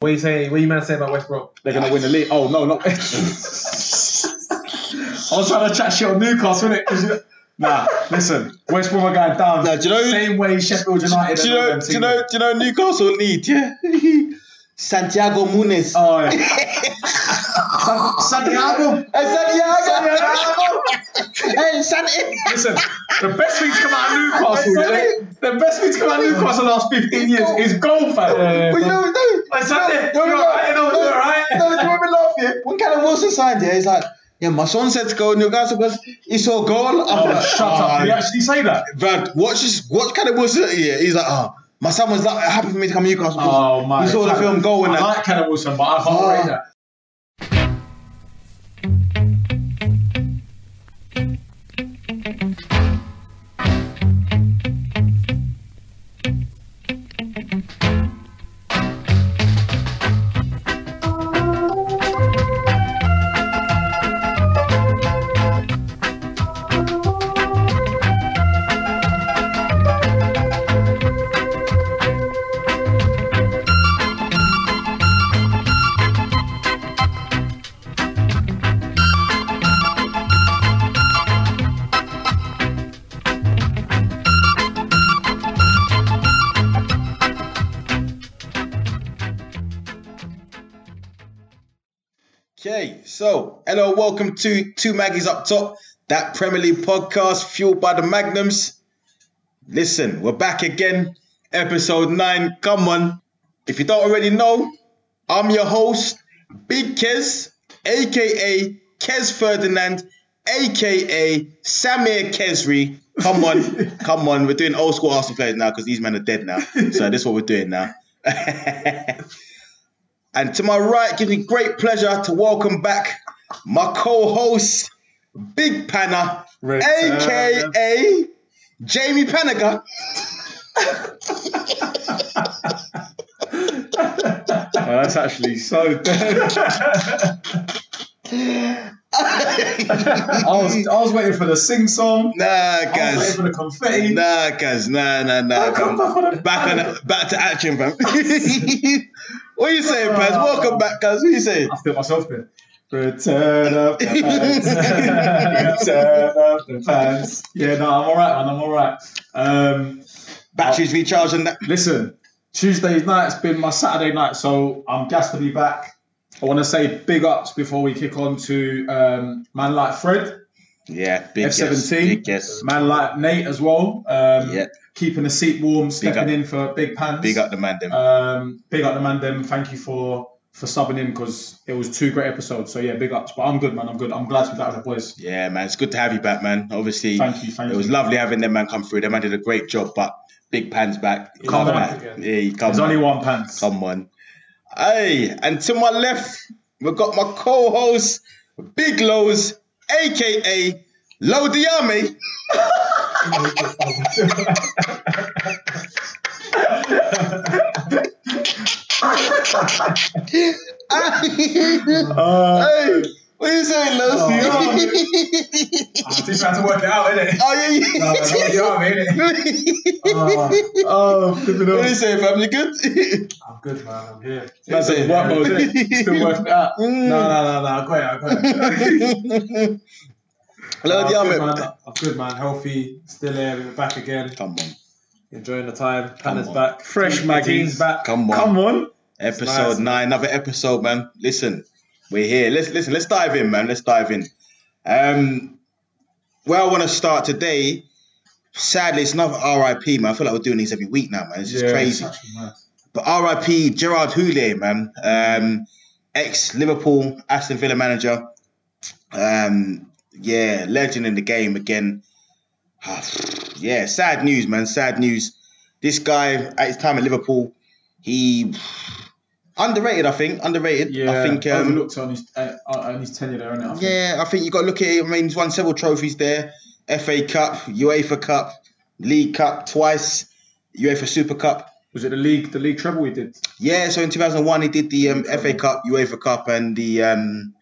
What you say? What you man say about West Brom? They're gonna win the league. Oh no, not. I was trying to chat shit on Newcastle, innit? Nah, listen, West Brom are going down. Nah, do you know? Same way Sheffield United. Do you know? Do you know? Do you know Newcastle need? Yeah. Santiago Munez. Oh, yeah. Eh, Santiago. Hey, Santiago. hey, Santiago. Listen, the best thing to come out of Newcastle, yeah, the best thing to come out of Newcastle the last 15 years is goal, fam. But you know, no, Hey, Santi, no, you're no, alright, no, you're alright. No, do you to laugh here? When Callum Wilson signed here, he's like, yeah, my son said to go Newcastle because he saw a goal. I'm Oh, like, shut up. Did he "Ah, actually say that? Brad, watch this. Watch Callum Wilson here. He's like, oh, my son was like, happy for me to come to Newcastle. Oh, my. He saw the film Goal and I like Callum Wilson, but I can't Oh. rate that. Welcome to Two Maggies Up Top, that Premier League podcast fueled by the Magnums. Listen, we're back again, episode nine. Come on, if you don't already know, I'm your host, Big Kez, aka Kez Ferdinand, aka Samir Kesri. Come on, come on, we're doing old school Arsenal players now because these men are dead now. So this is what we're doing now. And to my right, gives me great pleasure to welcome back my co-host, Big Panna, aka Jamie Panaga. Oh, that's actually so dead. I was, I was waiting for the sing song. Nah, I was waiting for the confetti. Nah, guys. Nah, nah, nah. Back on, back on the- Back on, the- back to action, fam. what are you saying, Paz? Welcome back, guys. What are you saying? I feel myself there. Return of the fans. Return of the fans. Yeah, no, I'm alright, man. I'm alright. Um, Batteries recharging. that. listen, Tuesday night's been my Saturday night, so I'm gassed to be back. I want to say big ups before we kick on to um, man like Fred, Yeah, big F17, yes. Big yes. man like Nate as well. Um, Yeah. Keeping the seat warm, stepping up. in for big pants. Big up the man, them. Um, big up the man, them. Thank you for for subbing in because it was two great episodes. So yeah, big ups. But I'm good, man. I'm good. I'm glad to be back with the boys. Yeah, man, it's good to have you back, man. Obviously, Thank you, thank it was you. lovely having them man come through. Them man did a great job, but Big Pan's back. Come Love back again. Yeah, he come There's on. only one pants. Come on. Hey, and to my left, we've got my co-host, Big Lows, aka Low Diame. Uh, hey, what are you saying, Lows? Oh, Oh, I think I had to work it out, innit? yeah, yeah. No, no, no, you know what I? Oh, good to. What are you saying, fam? You good? I'm good, man. I'm here. That's it. work mode, innit? Still working out. No, Mm. no, no, no. I got it. I got it. Low I'm good, man. I'm good, man. Healthy. Still here. We're back again. Come on. Enjoying the time. Panna's on. back. Fresh Team- Maggies. Back. Come on. Come on. Episode nice, man. nine, another episode, man. Listen, we're here. Let's listen. Let's dive in, man. Let's dive in. Um, where I want to start today. Sadly, it's not RIP, man. I feel like we're doing these every week now, man. It's just Yeah, crazy. it's actually. But RIP Gerard Houllier, man. Um, ex Liverpool, Aston Villa manager. Um, yeah, legend in the game again. yeah, sad news, man. Sad news. This guy at his time at Liverpool, he underrated. I think underrated. Yeah, I think. Um, overlooked on his uh, on his tenure there? I think. yeah, I think you got to look at it. I mean, he's won several trophies there: FA Cup, UEFA Cup, League Cup twice, UEFA Super Cup. Was it the league? The league treble we did. Yeah, so in 2001 he did the um, FA Cup, UEFA Cup, and the um,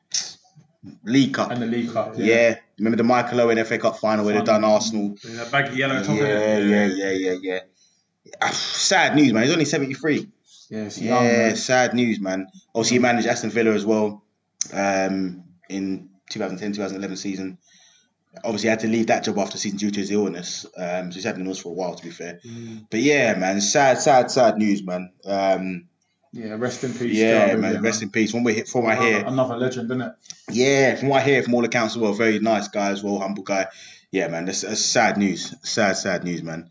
League Cup. And the league cup. yeah. remember the Michael Owen FA Cup final where they done Arsenal. That baggy yellow top Yeah, yeah, yeah, yeah, yeah. Ah, Sad news, man. He's only 73. Yeah, young, Yeah, sad news, man. Obviously, he managed Aston Villa as well um, in 2010 2011 season. Obviously, had to leave that job after season due to his illness. Um, so he's had an illness for a while, to be fair. Mm. But yeah, man, sad, sad, sad news, man. Um, Yeah, rest in peace. yeah, man, rest in peace. What, we- from what I hear, Another legend, isn't it? yeah, from what I hear from all accounts as well, very nice guy as well, humble guy. Yeah, man, that's, that's sad news. Sad, sad news, man.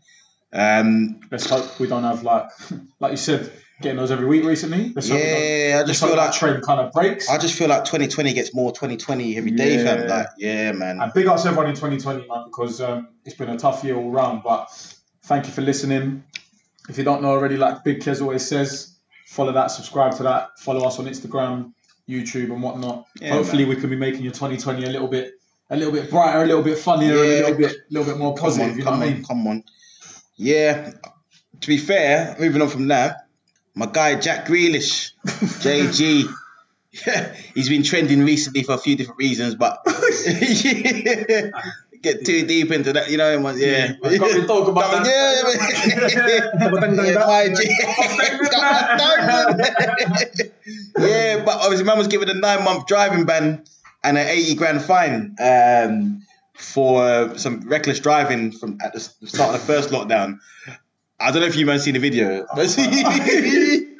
Um, Let's hope we don't have like, like you said, getting those every week recently. Let's hope we don't- yeah, I just feel like trend kind of breaks. I just feel like 2020 gets more 2020 every day, fam. Yeah. Like, yeah, man. And big ups everyone in 2020, man, because um, it's been a tough year all round. But thank you for listening. If you don't know already, like Big Kez always says, follow that, subscribe to that, follow us on Instagram, YouTube, and whatnot. Yeah, Hopefully, we can be making your 2020 a little bit, a little bit brighter, a little bit funnier, and a little bit, little bit more positive. on, you know come what I on, mean? come on. Yeah, to be fair, moving on from that, my guy Jack Grealish, JG, Yeah, he's been trending recently for a few different reasons, but get too deep into that, you know, yeah. Yeah, can't we talk about yeah, that? yeah, yeah, but obviously, man was given a nine month driving ban and an 80 grand fine um, for uh, some reckless driving from at the start of the first lockdown. I don't know if you man seen the video.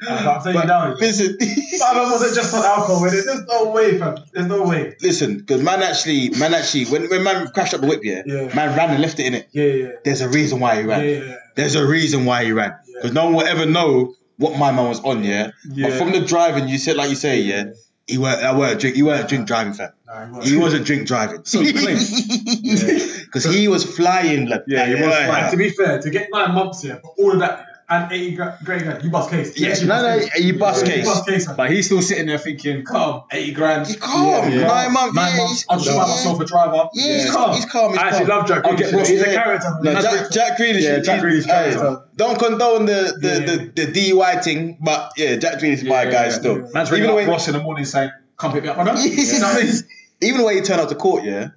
I'm But now. listen, Man wasn't just on alcohol with it. There's no way, fam. There's no way. listen, because man actually, man actually, when, when man crashed up the whip, yeah, Yeah. man ran and left it in it. Yeah, yeah, There's a reason why he ran. yeah, yeah. There's a reason why he ran. Yeah. Because no one will ever know what my man was on, yeah. But Yeah. from the driving, you said like you say, yeah, he weren't I weren't drink he weren't drink driving fam. Nah, He wasn't drink driving. So clean. Because he was flying like Yeah, he was yeah. flying. to be fair, to get nine months here, for all of that and 80 grand, you bust case. You Yeah, actually no, bust no, case. you bust Yeah, case. You bust case. But he's still sitting there thinking, calm, 80 grand. He's calm. Yeah. Nine months. Nine yeah, months. he's- I'll just buy yeah. myself a driver. Yeah, he's Yeah. calm. He's calm. He's I actually calm. love Jack I'll get Grealish. He's a character. No, He's Jack, Jack Grealish. Yeah, Jack Grealish hey, character. don't condone the the, Yeah. the, the DUI thing, but yeah, Jack Grealish is my Yeah, guy yeah, still. yeah. Man's Even ringing the up Ross in the morning saying, come pick me up, brother. Yes. You know what I mean? Even the way he turned up to court, yeah.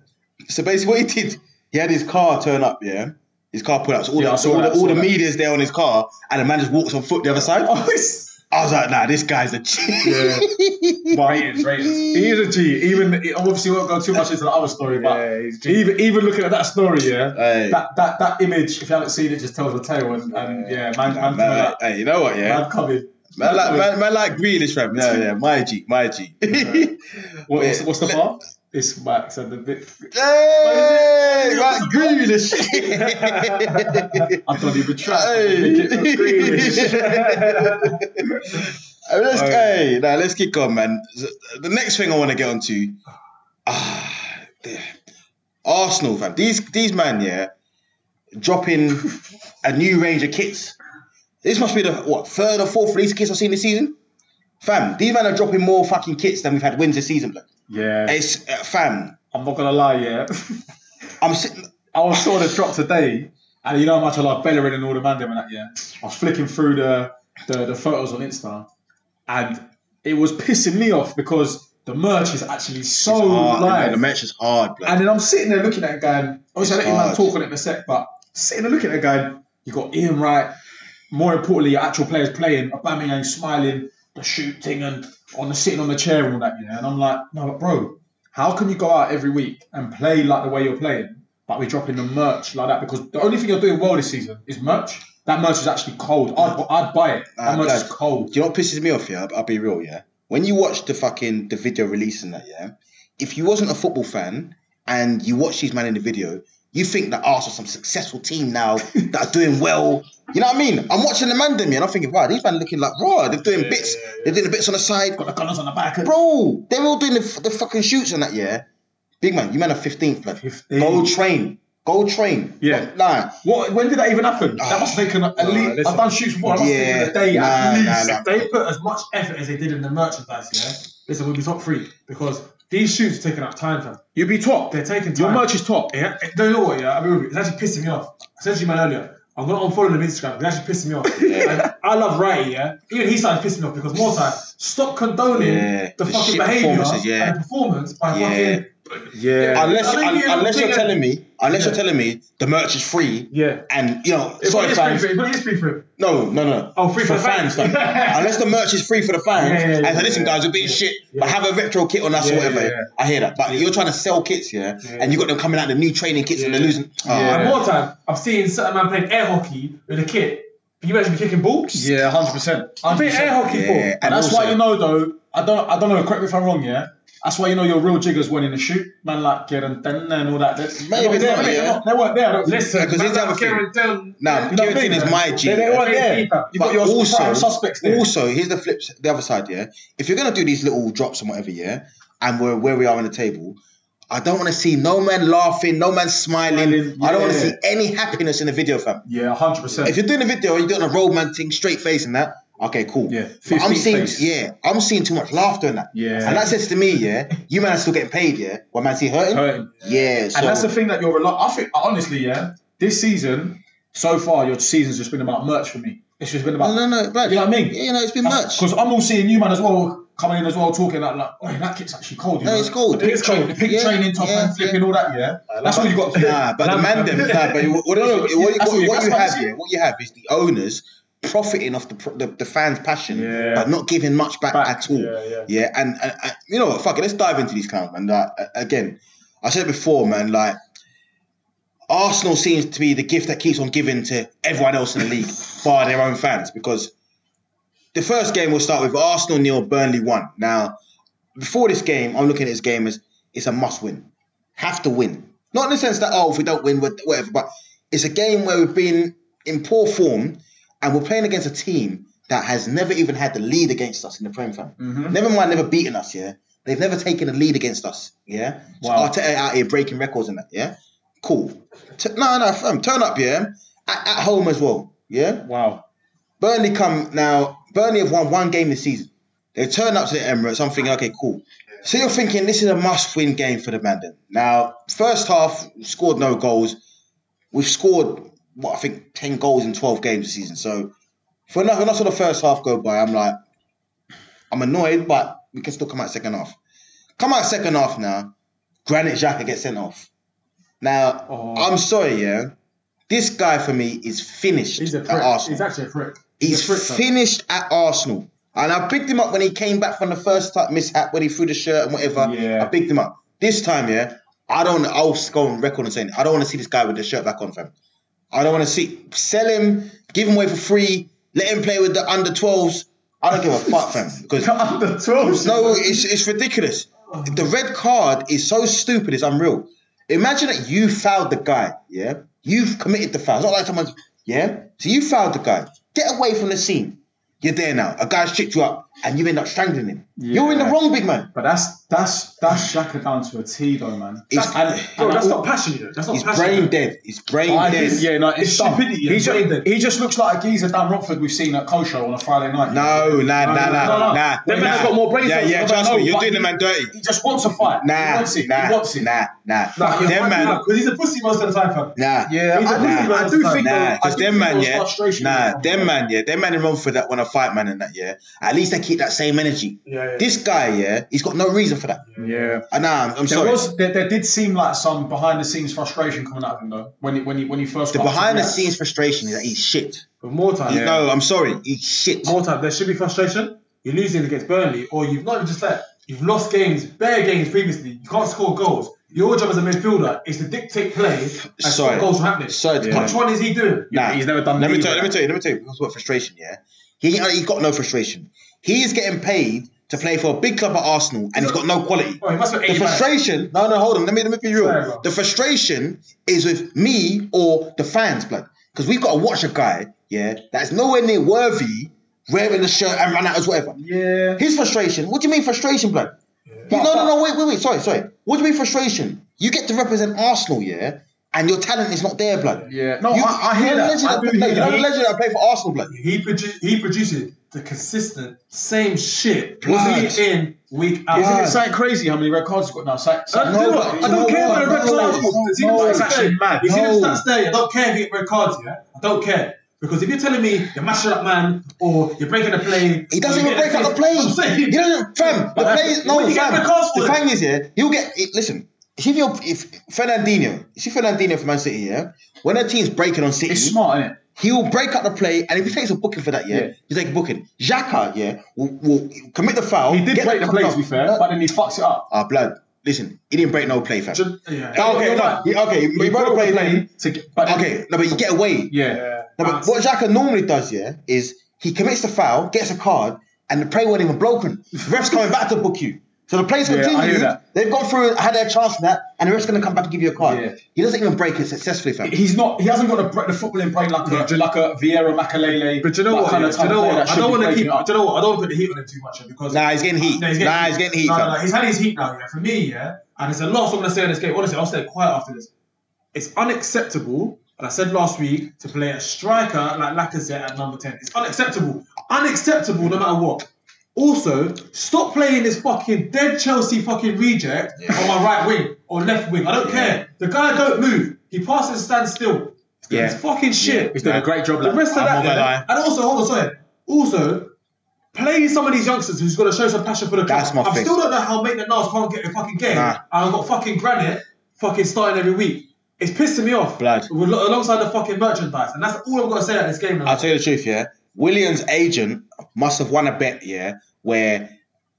So basically, what he did, he had his car turn up, yeah. His car pulled up, so all, Yeah, the, all, that, the, all the media's there on his car, and the man just walks on foot the other side. Oh, I was like, nah, this guy's a Yeah. G. But ratings, ratings. He is a G. Even obviously won't go too much into the other story, but Yeah, even even looking at that story, yeah, Hey. that, that that image, if you haven't seen it, just tells the tale. And, and yeah, man, man, man, up, hey, you know what, yeah? man coming. Man, like, man, man like Grealish, fam. Yeah, yeah, my G, my G. What, what's, what's the part? It's Max and the bit. Hey, right, Grealish. I thought he betrayed. Hey, let's, Oh, yeah. hey, now let's kick on, man. The next thing I want to get onto, ah, the- Arsenal, fam. These these man, yeah, dropping a new range of kits. This must be the what third or fourth release of kits I've seen this season. Fam, these men are dropping more fucking kits than we've had wins this season, blood. Yeah, It's uh, fam. I'm not gonna lie. Yeah, I'm sitting. I was saw the drop today, and you know how much I love Bellerin and all the man them and that. Yeah, I was flicking through the, the the photos on Insta, and it was pissing me off because the merch is actually so It's hard, live. man. The merch is hard, blood. And then I'm sitting there looking at it going, obviously It's I let you man talk on it in a sec, but sitting there looking at it going, you got Ian Wright, more importantly, your actual players playing, Aubameyang smiling, the shooting and on the sitting on the chair and all that, yeah. And I'm like, no, but bro, how can you go out every week and play like the way you're playing, but we're dropping the merch like that? Because the only thing you're doing well this season is merch. That merch is actually cold. I'd, I'd buy it. That Ah, merch is cold. Do you know what pisses me off? Yeah, I'll, I'll be real. Yeah, when you watch the fucking the video release and that, yeah, if you wasn't a football fan and you watch these man in the video, you think that Arsenal some successful team now that are doing well. You know what I mean? I'm watching the man them, and I'm thinking, wow, these man looking like raw. They're doing bits. They're doing the bits on the side. Got the colours on the back. and- Bro, they're all doing the, the fucking shoots and that, yeah. Big man, you man are 15th, blood. 15. Go train. Go train. Yeah. Nah. What? When did that even happen? Ah. that must have taken at Nah, least. listen. I've done shoots before. That Yeah, taken a day nah, at least. nah, nah. If they put as much effort as they did in the merchandise, yeah, listen, we'll be top three because these shoots are taking up time, fam. You'd be top. They're taking time. Your merch is top. Yeah, do you know what? Yeah, I mean, it's actually pissing me off. I said to you man earlier, I'm gonna unfollow them on Instagram. It's actually pissing me off. And I love Rai, yeah. Even he started pissing me off because more time, stop condoning Yeah, the, the fucking behaviour yeah. and performance by Yeah. fucking Yeah. Unless, I think un- you're unless you're telling me, unless you're telling me the merch is free, Yeah. and you know, It's sorry not free fans, for him. It's free for him. no, no, no, Oh, free for the fans. fam. unless the merch is free for the fans, Yeah, yeah, yeah, and say, listen, yeah. guys, we're being shit, but have a retro kit on us Yeah, or whatever. yeah, yeah. I hear that, but you're trying to sell kits, yeah, Yeah. and you got them coming out the new training kits and they're losing. Oh, Yeah. And more time, I've seen certain man playing air hockey with a kit. But you actually be kicking balls. Yeah, hundred percent. I play air hockey Yeah. for. And And that's also- why you know though. I don't. I don't know. Correct me if I'm wrong. Yeah. That's why you know your real jiggers went in the shoot. Man like Kieran Ten and all that. They, Maybe they're not, there, yeah. They're not- They weren't there. I don't. Listen, Because man here's the like other thing. Kieran Dillon- Now, You know what Kieran I mean, is my G. They, they yeah. weren't there. Yeah. You got But your also, suspects there. also, here's the flip, the other side. Yeah, if you're gonna do these little drops and whatever, yeah, and we're where we are on the table, I don't want to see no man laughing, no man smiling. Smiling, I don't want to yeah. see any happiness in the video, fam. yeah, hundred percent. If you're doing a video, you're doing a road man thing, straight face and that. Okay, cool. Yeah, I'm seeing, yeah, I'm seeing too much laughter in that. Yeah. and that says to me, yeah, you man are still getting paid, yeah. What man see hurting? Hurting. Yeah, so and that's the thing that you're rely. I think honestly, yeah, this season so far, your season's just been about merch for me. It's just been about. no, no, no, but You know what I mean? Yeah, you know, it's been much. Because I'm all seeing you, man, as well, coming in as well, talking like, like oh, that kit's actually cold. You No, know? it's cold. It's train, cold. the pink Yeah, training top yeah, and flipping all that, yeah. That's all you got to do. Nah, but the man them, nah, but what, what, what, what, what, what you- what what have here, what you have is the owners profiting off the the, the fans' passion, Yeah. but not giving much back, Back, at all. yeah, yeah. and, and, and you know what? Fuck it, let's dive into these clowns, man. Uh, again, I said before, man. Like Arsenal seems to be the gift that keeps on giving to everyone else in the league, bar their own fans, because the first game we'll start with Arsenal nil, Burnley one. Now, before this game, I'm looking at this game as it's a must win. Have to win. Not in the sense that, oh, if we don't win, whatever, but it's a game where we've been in poor form and we're playing against a team that has never even had the lead against us in the Prem fam. Mm-hmm. Never mind, never beaten us, yeah? They've never taken a lead against us, yeah? Wow. So Arteta out here breaking records and that, yeah? Cool. T- no, no, fam, turn up, yeah? At, at home as well, yeah? Wow. Burnley come now. Burnley have won one game this season. They turn up to the Emirates. I'm thinking, okay, cool. So you're thinking this is a must-win game for the man. Then now, first half scored no goals. We've scored what I think ten goals in twelve games this season. So for enough, enough of the first half go by, I'm like, I'm annoyed, but we can still come out second half. Come out second half now. Granit Xhaka gets sent off. Now, Oh. I'm sorry, yeah. This guy for me is finished He's a at. Arsenal. He's actually a prick. He's a prick, finished at Arsenal. And I picked him up when he came back from the first time mishap when he threw the shirt and whatever. Yeah. I picked him up. This time, yeah, I don't. I'll go on record and saying I don't want to see this guy with the shirt back on, fam. I don't want to see sell him, give him away for free, let him play with the under 12s. I don't give a fuck, fam. Because under 12s. no, it's, it's ridiculous. The red card is so stupid, it's unreal. Imagine that you fouled the guy, yeah? You've committed the foul. It's not like someone's, yeah? So you fouled the guy. Get away from the scene. You're there now. A guy's tricked you up and you end up strangling him. You're in the wrong, big man. But that's that's that's Xhaka down to a T though, man. He's, And, Bro, and that's I- not passion, you know. That's not he's passion. brain dead. He's brain I dead. yeah, no, it's, It's stupidity, He it's just, brain dead. he just looks like a geezer Dan Rockford we've seen at Kosher on a Friday night. No, nah, nah, nah, no, no. nah. Them nah. men have got more brains Yeah, yeah, trust me, you're doing the man dirty. He just wants a fight. Nah, he wants it. nah, he wants it. nah, nah. Nah, them man, because he's a pussy most of the time, fam. nah. Yeah, He's I, pussy I, most I of do think Nah, because them man, yeah, nah, them man, yeah, them man in Romford that want to fight man and that, yeah. At least they keep that same energy. Yeah, yeah. This guy, yeah, he's got no reason for that. Yeah. And nah, I'm, I'm There sorry. was there, there did seem like some behind the scenes frustration coming out of him though when he when he when he first the got behind the scenes frustration is that he's shit. But more time, He- No, I'm sorry, he's shit. more time, there should be frustration. You're losing against Burnley, or you've not just that. You've lost games, bare games previously. You can't score goals. Your job as a midfielder is to dictate play and Sorry. stop goals from happening. Sorry to Which one is he doing? Nah, he's never done Let me tell you. Let me tell you. Let me tell you. Because what frustration? Yeah, he he's got no frustration. He is getting paid to play for a big club at Arsenal, and he's got no quality. Oh, he The 80 man. frustration. No, no, hold on. Let me let me be real. Sorry, the frustration is with me or the fans, blood. Because we've got to watch a guy, yeah, that's nowhere near worthy, wearing the shirt and run out as whatever. Yeah. His frustration. What do you mean frustration, blood? He- no, no, no. Wait, wait, wait. Sorry, sorry. What do you mean frustration? You get to represent Arsenal, yeah, and your talent is not there, blood. Yeah. No, You, I, I hear you're the that. legend I do no, hear you're the that. legend that played for Arsenal, blood. He produ- he produces the consistent same shit Blood. week in week out. Isn't it something crazy how many red cards he's got now? Sa- sa- I don't, No, but- I don't care about the red No, cards. no, The stats it's actually there. mad. You see the stats there. I don't care if you get red cards. Yeah, I don't care because if you're telling me you're mashing up man or you're breaking a play, He doesn't even break get up the play. I'm saying- He doesn't, fam. The But play, no, when you get fam. red cards for The thing is, yeah, he'll get. It, listen, see if you're if Fernandinho, you see Fernandinho from Man City, yeah. When a team's breaking on City, It's smart, isn't it? he will break up the play, and if he takes a booking for that, yeah, Yeah. you take a booking. Xhaka, yeah, will, will commit the foul. He did get break the play, to be fair, No, but then he fucks it up. Ah, blood. Listen, he didn't break no play, fam. Ju- Yeah. Oh, okay, You're no, right. he- okay, he, He broke the play. then- to get, but then- Okay, no, but you get away. Yeah. Yeah. No, but what Xhaka normally does, yeah, is he commits the foul, gets a card, and the play wasn't even broken. The ref's coming back to book you. So the play's Yeah, I hear continued. that. They've gone through, had their chance in that, and the ref's going to come back and give you a card. Yeah. He doesn't even break it successfully, fam. He's not. He hasn't got the, bre- the footballing brain like a like a Vieira Makelele. But do you know that what? kind of do you know type of player what? I don't want to keep. up. Do you know what? I don't want to put the heat on him too much because Nah, he's getting heat. No, he's nah, he's getting heat, No, fam. no, no, he's had his heat now. Yeah, for me, yeah, and it's the last I'm gonna say in this game. Honestly, I'll stay quiet after this. It's unacceptable. And I said last week to play a striker like Lacazette at number ten. It's unacceptable. Unacceptable, no matter what. Also, stop playing this fucking dead Chelsea fucking reject on my right wing or left wing. I don't Yeah. care. The guy don't move. He passes and stands still. Yeah. It's fucking shit. He's doing a great job. The lad. rest of I'm that, yeah. and also hold on, sorry. Also, play some of these youngsters who's got to show some passion for the club. That's my I thing. still don't know how Maitland Niles can't get a fucking game, Nah. and I've got fucking Granit fucking starting every week. It's pissing me off. Blood. Alongside the fucking merchandise, and that's all I'm gonna say at this game. Now. I'll tell you the truth, yeah. Willian's agent must have won a bet, yeah, where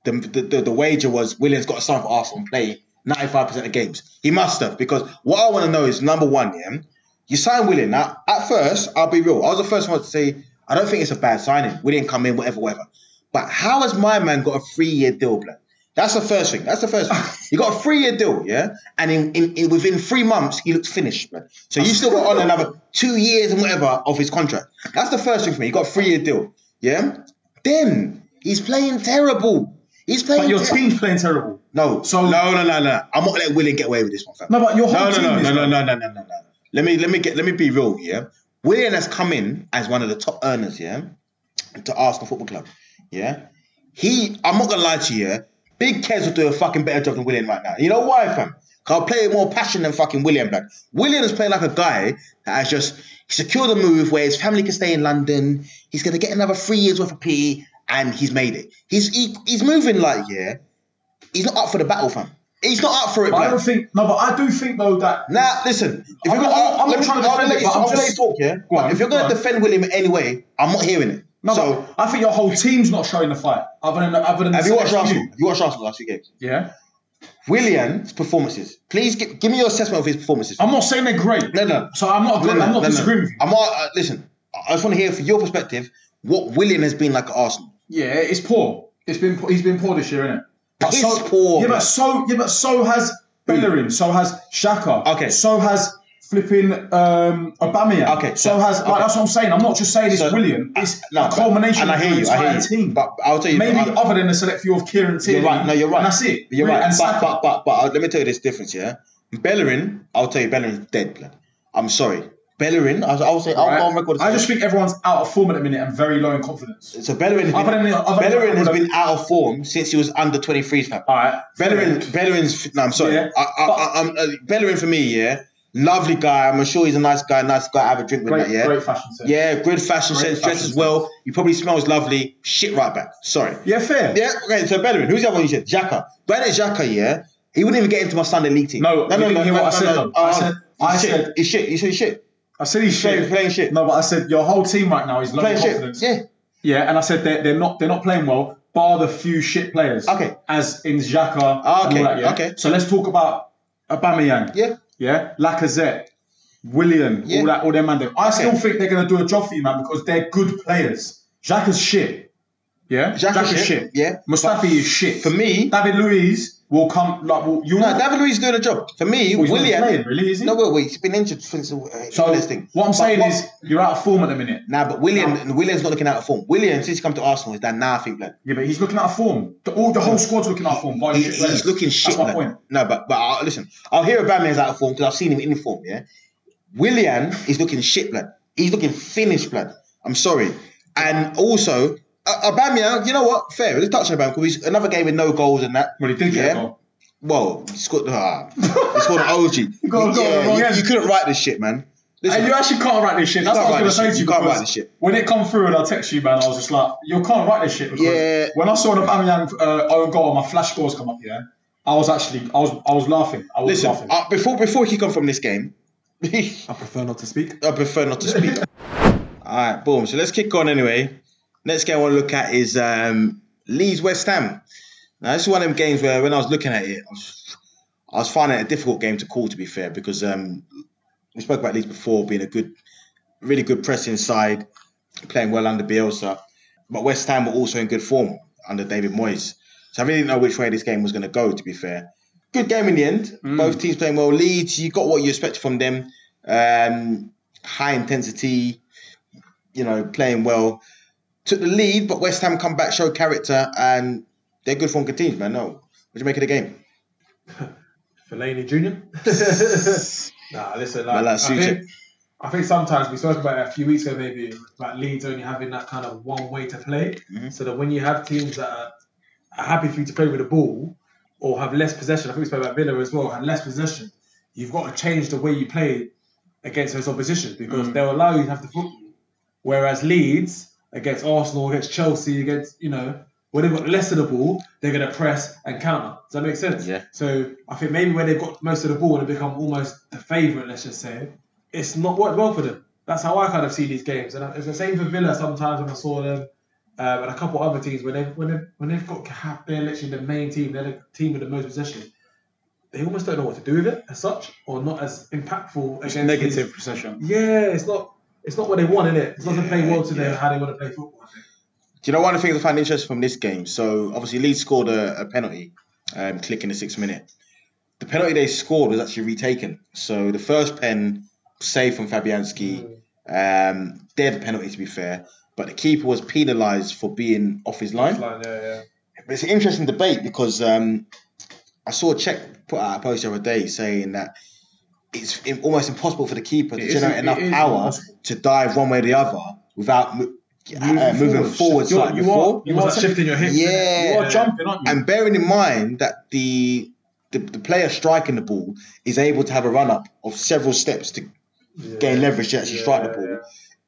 the the, the, the wager was Willian's got to sign for Arsenal and play 95% of games. He must have, because what I want to know is number one, yeah, you sign Willian. Now, at first, I'll be real. I was the first one to say, I don't think it's a bad signing. Willian come in, whatever, whatever. But how has my man got a three year deal, blood? That's the first thing. That's the first thing. He got a three year deal, yeah? And in, in, in within three months, he looks finished, blood. So you still got on another two years and whatever of his contract. That's the first thing for me. You got a three year deal, yeah? Then he's playing terrible. He's playing But your ter- team's playing terrible. No, So- no, no, no, no. I'm not letting Willian get away with this one, fam. No, but your whole No, no, team no, is. no, no, man. no, no, no, no, no. Let me let me get let me be real, yeah. Willian has come in as one of the top earners, yeah, to Arsenal Football Club, yeah. He, I'm not gonna lie to you, yeah. Big Kez will do a fucking better job than Willian right now. You know why, fam? I'll play with more passion than fucking Willian, blood. Willian is playing like a guy that has just secured a move where his family can stay in London. He's gonna get another three years worth of P, and he's made it. He's he, he's moving like yeah. He's not up for the battle, fam. He's not up for it, But I don't think. No, but I do think though that. Now, listen. If I'm you're gonna, I'm let me- trying to defend it, but I'm let just- you talk, yeah. Go on, if you're gonna on. defend Willian anyway, I'm not hearing it. No, so, I think your whole team's not showing the fight. Other than other than. have the you watched Arsenal? Have you watched Arsenal last few games? Yeah. Willian's performances. Please give, give me your assessment of his performances. I'm not saying they're great. no, no, So I'm not. no, no, I'm not no, disagreeing with you. I'm not. Uh, listen, I just want to hear from your perspective what Willian has been like at Arsenal. Yeah, it's poor. It's been he's been poor this year, isn't it? Piss poor, Yeah, but so yeah, but so has Bellerin. So has Xhaka. Okay. So has flipping um, Aubameyang. Okay, So so- has like that's what I'm saying. I'm not just saying it's So- Willian. It's No, a but- culmination and I of hear the you. I entire hear you. team. But I'll tell you, Maybe I- other than the select few of Kieran Tierney. You're right. No, you're right. And that's it. You're right. And But, but, but, but, uh, let me tell you this difference, yeah? Bellerin, I'll tell you, Bellerin's dead, blood. I'm sorry. Bellerin, I'll, I'll say, I'll Right? go on record. I just think everyone's out of form at the minute and very low in confidence. So Bellerin has been, than the- other Bellerin has been out of form since he was under 23s, fam. All right. Bellerin, Bellerin's, no, I'm sorry. Yeah. I, I, I, I'm, uh, Bellerin for me, yeah, lovely guy. I'm sure he's a nice guy, nice guy. Have a drink with Great, that, yeah. great fashion sense. Yeah, good fashion Great sense, fashion dresses well. He probably smells lovely. Shit right back. Sorry. Yeah, fair. Yeah, okay, so Bellerin. Who's the other one you said? Xhaka. Granit Xhaka, yeah, he wouldn't even get into my Sunday league team. No, you didn't hear what I said, though. I Uh, said- I he's shit. said- he's shit. You said he's shit. I said he's Playing, shit. playing shit. No, but I said your whole team right now is low playing confidence. shit. Yeah. Yeah, and I said they're, they're not they're not playing well, bar the few shit players. Okay. As in Xhaka. Okay, that, yeah? okay. So let's talk about Aubameyang. Yeah. Yeah. Lacazette, Willian, Yeah. all that, all them man. them. I still Okay. think they're gonna do a job for you, man, because they're good players. Xhaka's shit. Yeah. Xhaka's shit, yeah. Mustafi But is shit. For me, David Luiz will come like will you no, David Luiz is doing a job. For me, Well, he's Willian. playing, really, is he? No, wait, wait. He's been injured since uh, So this thing. what I'm But saying what- is you're out of form at the minute. Nah, but Willian, Willian's not looking out of form. Willian, since he come to Arsenal, is done nothing, blood. Yeah, but he's looking out of form. The, all the whole squad's looking out of form. He- players. he's looking shit. That's my point. No, but but uh, listen, I'll hear Aubameyang's out of form because I've seen him in form. Yeah, Willian is looking shit, blood. He's looking finished, blood. I'm sorry. And also, uh, Aubameyang, you know what? Fair. Let's touch on Aubameyang because he's another game with no goals and that. Well, he did get Yeah. Well, he scored. Ah, he scored an OG. Go go yeah, you, you couldn't write this shit, man. Listen, And you actually can't write this shit. That's what I was going to say to You you. can't write this shit. When it come through and I text you, man, I was just like, you can't write this shit. Because Yeah. When I saw an Aubameyang uh, own goal, my flash scores come up yeah. I was actually, I was, I was laughing. I was Listen, laughing. uh, before before kick on from this game, I I prefer not to speak. I prefer not to speak. All right, boom. So let's kick on anyway. Next game I want to look at is um, Leeds West Ham. Now this is one of them games where when I was looking at it, I was, I was finding it a difficult game to call. To be fair, because um, we spoke about Leeds before being a good, really good pressing side, playing well under Bielsa, but West Ham were also in good form under David Moyes. So I really didn't know which way this game was going to go. To be fair, good game in the end. Both teams playing well. Leeds, you got what you expected from them. Um, high intensity, you know, playing well. Took the lead, but West Ham come back, show character, and they're good form continues, man. No, what do you make of the game? Fellaini Jr. nah, listen, like, like I, think, I think sometimes we spoke about it a few weeks ago, maybe about Leeds only having that kind of one way to play, Mhm. so that when you have teams that are, happy for you to play with the ball or have less possession, I think we spoke about Villa as well, have less possession. You've got to change the way you play against those oppositions because they'll allow you to have the football. Whereas Leeds against Arsenal, against Chelsea, against you know when they've got less of the ball, they're going to press and counter. Does that make sense? Yeah. So I think maybe when they've got most of the ball and they become almost the favourite, let's just say, it's not worked well for them. That's how I kind of see these games, and it's the same for Villa. Sometimes when I saw them, um, and a couple other teams when they when they when they've got they're literally the main team, they're the team with the most possession. They almost don't know what to do with it as such, or not as impactful It's against negative these- possession. Yeah, it's not. It's not what they want, is it? It doesn't play well to them yeah. how they want to play football. I think. Do you know one of the things I find interesting from this game? So obviously Leeds scored a, a penalty, um, click in the sixth minute. The penalty they scored was actually retaken. So the first pen saved from Fabianski, um, dead penalty to be fair, but the keeper was penalised for being off his line. Like, yeah, yeah. But it's an interesting debate because um, I saw a Cech put out a post the other day saying that it's almost impossible for the keeper to It is- generate it enough power impossible. to dive one way or the other without mo- uh, moving forwards. forward You're- you before. are- You was like shifting your hips. Yeah. You are jumping, aren't you? And bearing in mind that the, the the player striking the ball is able to have a run up of several steps to gain leverage to actually strike the ball. yeah.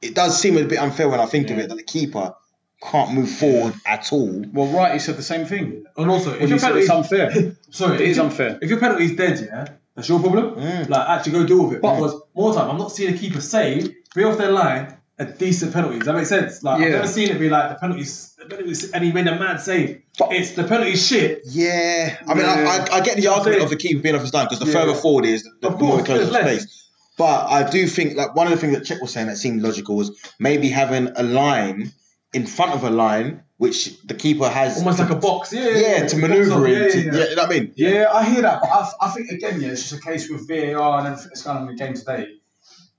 It does seem a bit unfair when I think of it that the keeper can't move forward at all. well, right, he said the same thing. And also, if When your he penalty it's unfair. sorry, It if your- unfair. If your penalty's dead, yeah, that's your problem. Mm. Like, actually go deal with it. But- because more time, I'm not seeing a keeper save, be off their line, a decent penalty. Does that make sense? Like, I've never seen it be like the penalties, the penalties, and he made a mad save. But- it's the penalty shit. Yeah, I mean, I, Yeah. I, I get the You know what I'm argument of the keeper being off his line because the Yeah. further forward is, the, the more course, closes space. But I do think like one of the things that Cech was saying that seemed logical was maybe having a line in front of a line which the keeper has Almost to, like a box. Yeah, yeah, yeah, to manoeuvre Yeah, in. yeah, to- yeah. yeah, you know what I mean? Yeah, I hear that, but I, I think again, yeah, it's just a case with VAR and everything that's going on in the game today.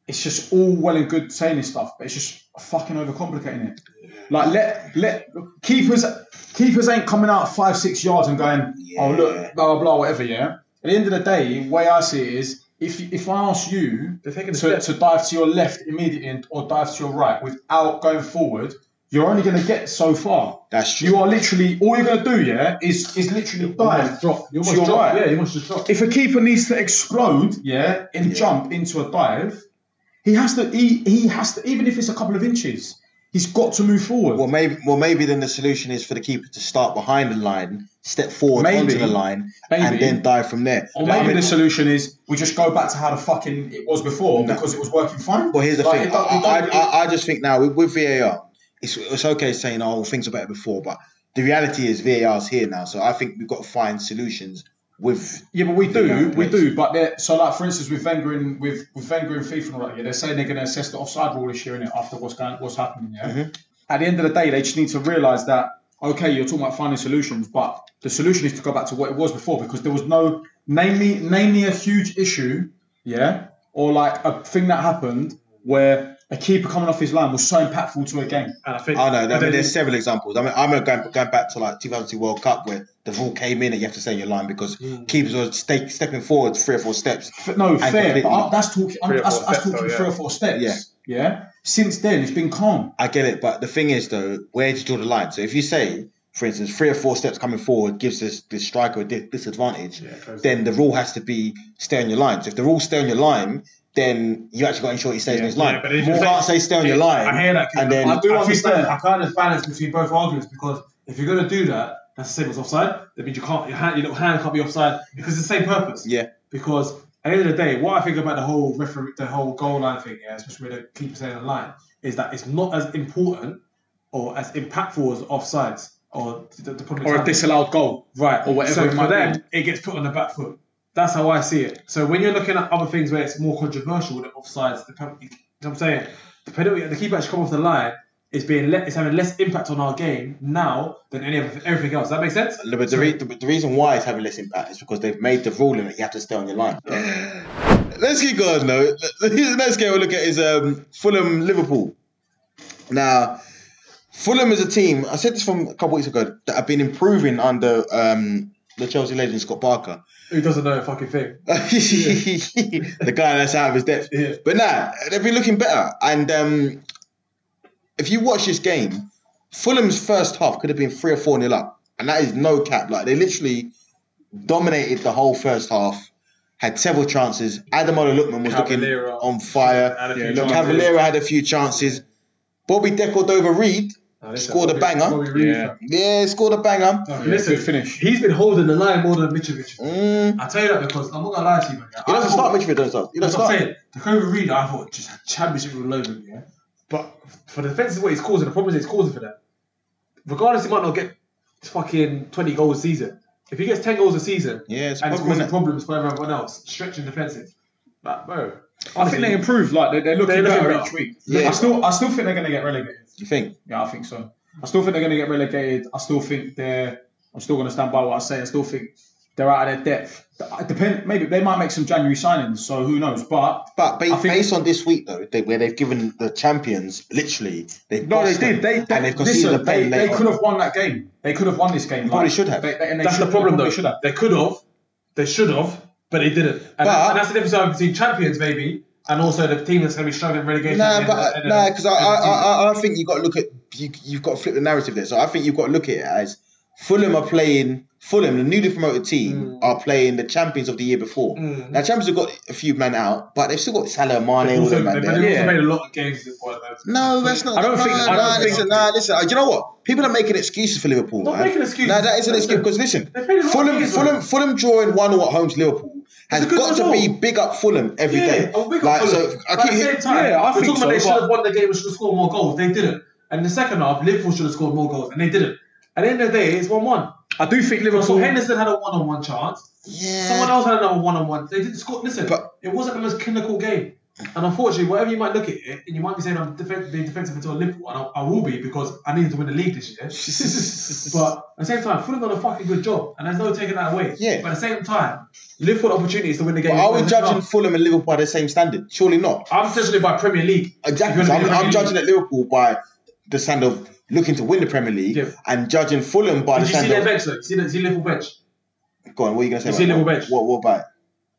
It's just all well and good saying this stuff, but it's just fucking overcomplicating it. Like let let keepers keepers ain't coming out five six yards and going, oh look, blah blah blah, whatever. Yeah. At the end of the day, the way I see it is, if if I ask you They're taking a to, to dive to your left immediately or dive to your right without going forward, you're only going to get so far. That's true. You are literally all you're going to do, yeah, is is literally dive, drop. You to almost your drop. right. Yeah, you almost just drop. If a keeper needs to explode, yeah, and Yeah. jump into a dive, he has to. He, he has to. Even if it's a couple of inches, he's got to move forward. Well, maybe well maybe then the solution is for the keeper to start behind the line, step forward Maybe. onto the line, and then dive from there. or But I maybe mean, the solution is we just go back to how the fucking it was before No. because it was working fine. Well, here's the Like, thing. it it I, I, I just think now with, with VAR, it's, it's okay saying, oh, things were better before, but the reality is VAR's here now. So I think we've got to find solutions with. Yeah, but we do, we do. But they're, so, like for instance, with Wenger and with with Wenger and FIFA and all that, yeah, they're saying they're going to assess the offside rule this year, innit, after what's going, what's happening. Yeah. Mhm. At the end of the day, they just need to realise that okay, you're talking about finding solutions, but the solution is to go back to what it was before because there was no namely, namely a huge issue, yeah, or like a thing that happened where a keeper coming off his line was so impactful to a game. And I think. I know. I mean, there's several examples. I mean, I'm going, going back to like 2002 World Cup where the rule came in and you have to stay in your line because Mm. keepers were stay, stepping forward three or four steps. No, fair, but I- that's talking. I'm, Three or that's, four that's steps, talking though, three or four steps. Yeah. yeah. Since then, it's been calm. I get it, but the thing is though, where do you draw the line? So if you say, for instance, three or four steps coming forward gives this, this striker a disadvantage, Yeah, then the rule has to be stay on your line. So if the rule stay on your line, then you actually got to ensure he stays on his line. Yeah, but if you you can't say- say stay on your line. I hear that, and then I do I understand. I kind of balance between both arguments because if you're going to do that, that's the same as offside. That means you can't your hand, your little hand can't be offside because it's the same purpose. Yeah. Because at the end of the day, what I think about the whole referee, the whole goal line thing, yeah, especially with the keeper saying the line, is that it's not as important or as impactful as offsides or the, the. Or a disallowed goal. Right, or whatever So it for might them, be. it gets put on the back foot. That's how I see it. So when you're looking at other things where it's more controversial, the offsides, the penalty, you know what I'm saying the penalty, the keeper actually come off the line is being le- is having less impact on our game now than any of everything else. Does that make sense? But the, re- the, the reason why it's having less impact is because they've made the ruling that you have to stay on your line. Let's keep going though. Let's get a look at is um, Fulham Liverpool. Now, Fulham is a team. I said this from a couple weeks ago that have been improving under um, the Chelsea legend Scott Parker. Who doesn't know a fucking thing? the guy that's out of his depth. Yeah. But nah, they've been looking better. And um, if you watch this game, Fulham's first half could have been three or four nil up, and that is no cap. Like they literally dominated the whole first half. Had several chances. Ademola Lookman was Cavaleiro. looking on fire. Had Yeah, chances. Cavaleiro had a few chances. Bobby De Cordova-Reid Now, listen, scored a Bobby- banger. Bobby Yeah. fam. Yeah, scored a banger. No, Yeah, listen, good finish. He's been holding the line more than Mitrovic. Mm. I tell you that because I'm not gonna lie to you, man. He doesn't I start thought- midfield, doesn't he? He That's doesn't what I'm saying. The Kobe Reed, I thought just had championship all over him, yeah. But for the defense is what he's causing. The problem is he's causing for that. Regardless, he might not get fucking 20 goals a season. If he gets 10 goals a season Yeah, it's a and it's problem, causing problems for everyone else, stretching defensive, But bro. I think they improved. Like they're, they're looking They're looking better better. each week. Yeah. I still, I still think they're going to get relegated. You think? Yeah, I think so. I still think they're going to get relegated. I still think they're. I'm still going to stand by what I say. I still think they're out of their depth. It Depend. Maybe they might make some January signings. So who knows? But But ba- think- based on this week though, they, where they've given the champions literally, they've no, they did. They, they and they've conceded listen. a They, pen they could have won that game. They could have won this game. probably should have. They, they, and they That's should, the problem they though. probably Should have. They could have, they should have, but they didn't. And, But- that's, and that's the difference between champions, maybe, and also the team that's going to be struggling in relegation. Nah, but end nah, because I, I. I, I think you've got to look at you, you've got to flip the narrative there. So I think you've got to look at it as Fulham are playing. Fulham, the newly promoted team, are playing the champions of the year before. Mm. Now, champions have got a few men out, but they've still got Salah, Mane, They've all also, them man they've, there. they've Yeah. also made a lot of games this point. No, that's not. I don't no, think- I don't think- listen, nah, listen. uh, Do you know what? People are making excuses for Liverpool. Not man. making excuses. No, that is an excuse because listen, they've played a lot of Fulham, Fulham, man. Fulham drawing one or at home to Liverpool has It's got to be big up Fulham every Yeah, day. Big like on so, I But at keep the same time, Yeah, I we're think talking about so, they should have won the game and should have scored more goals. They didn't. And in the second half, Liverpool should have scored more goals, and they didn't. At the end of the day, it's one-one. I do think Liverpool So Henderson had a one-on-one chance. yeah. Someone else had another one-on-one. They didn't score. Listen, But- it wasn't the most clinical game. And unfortunately, whatever you might look at it, and you might be saying I'm defen- being defensive until Liverpool, and I, I will be because I need to win the league this year. but at the same time, Fulham done a fucking good job, and there's no taking that away. Yeah. But at the same time, Liverpool opportunities to win the game. But are we judging no. Fulham and Liverpool by the same standard? Surely not. I'm judging it by Premier League. Exactly. So I'm, gonna I'm Premier judging at Liverpool by the standard of looking to win the Premier League, Yeah. and judging Fulham by Did the you see standard. their bench though? See the see Liverpool bench. go on. What are you gonna say? You see Liverpool bench? What? What about?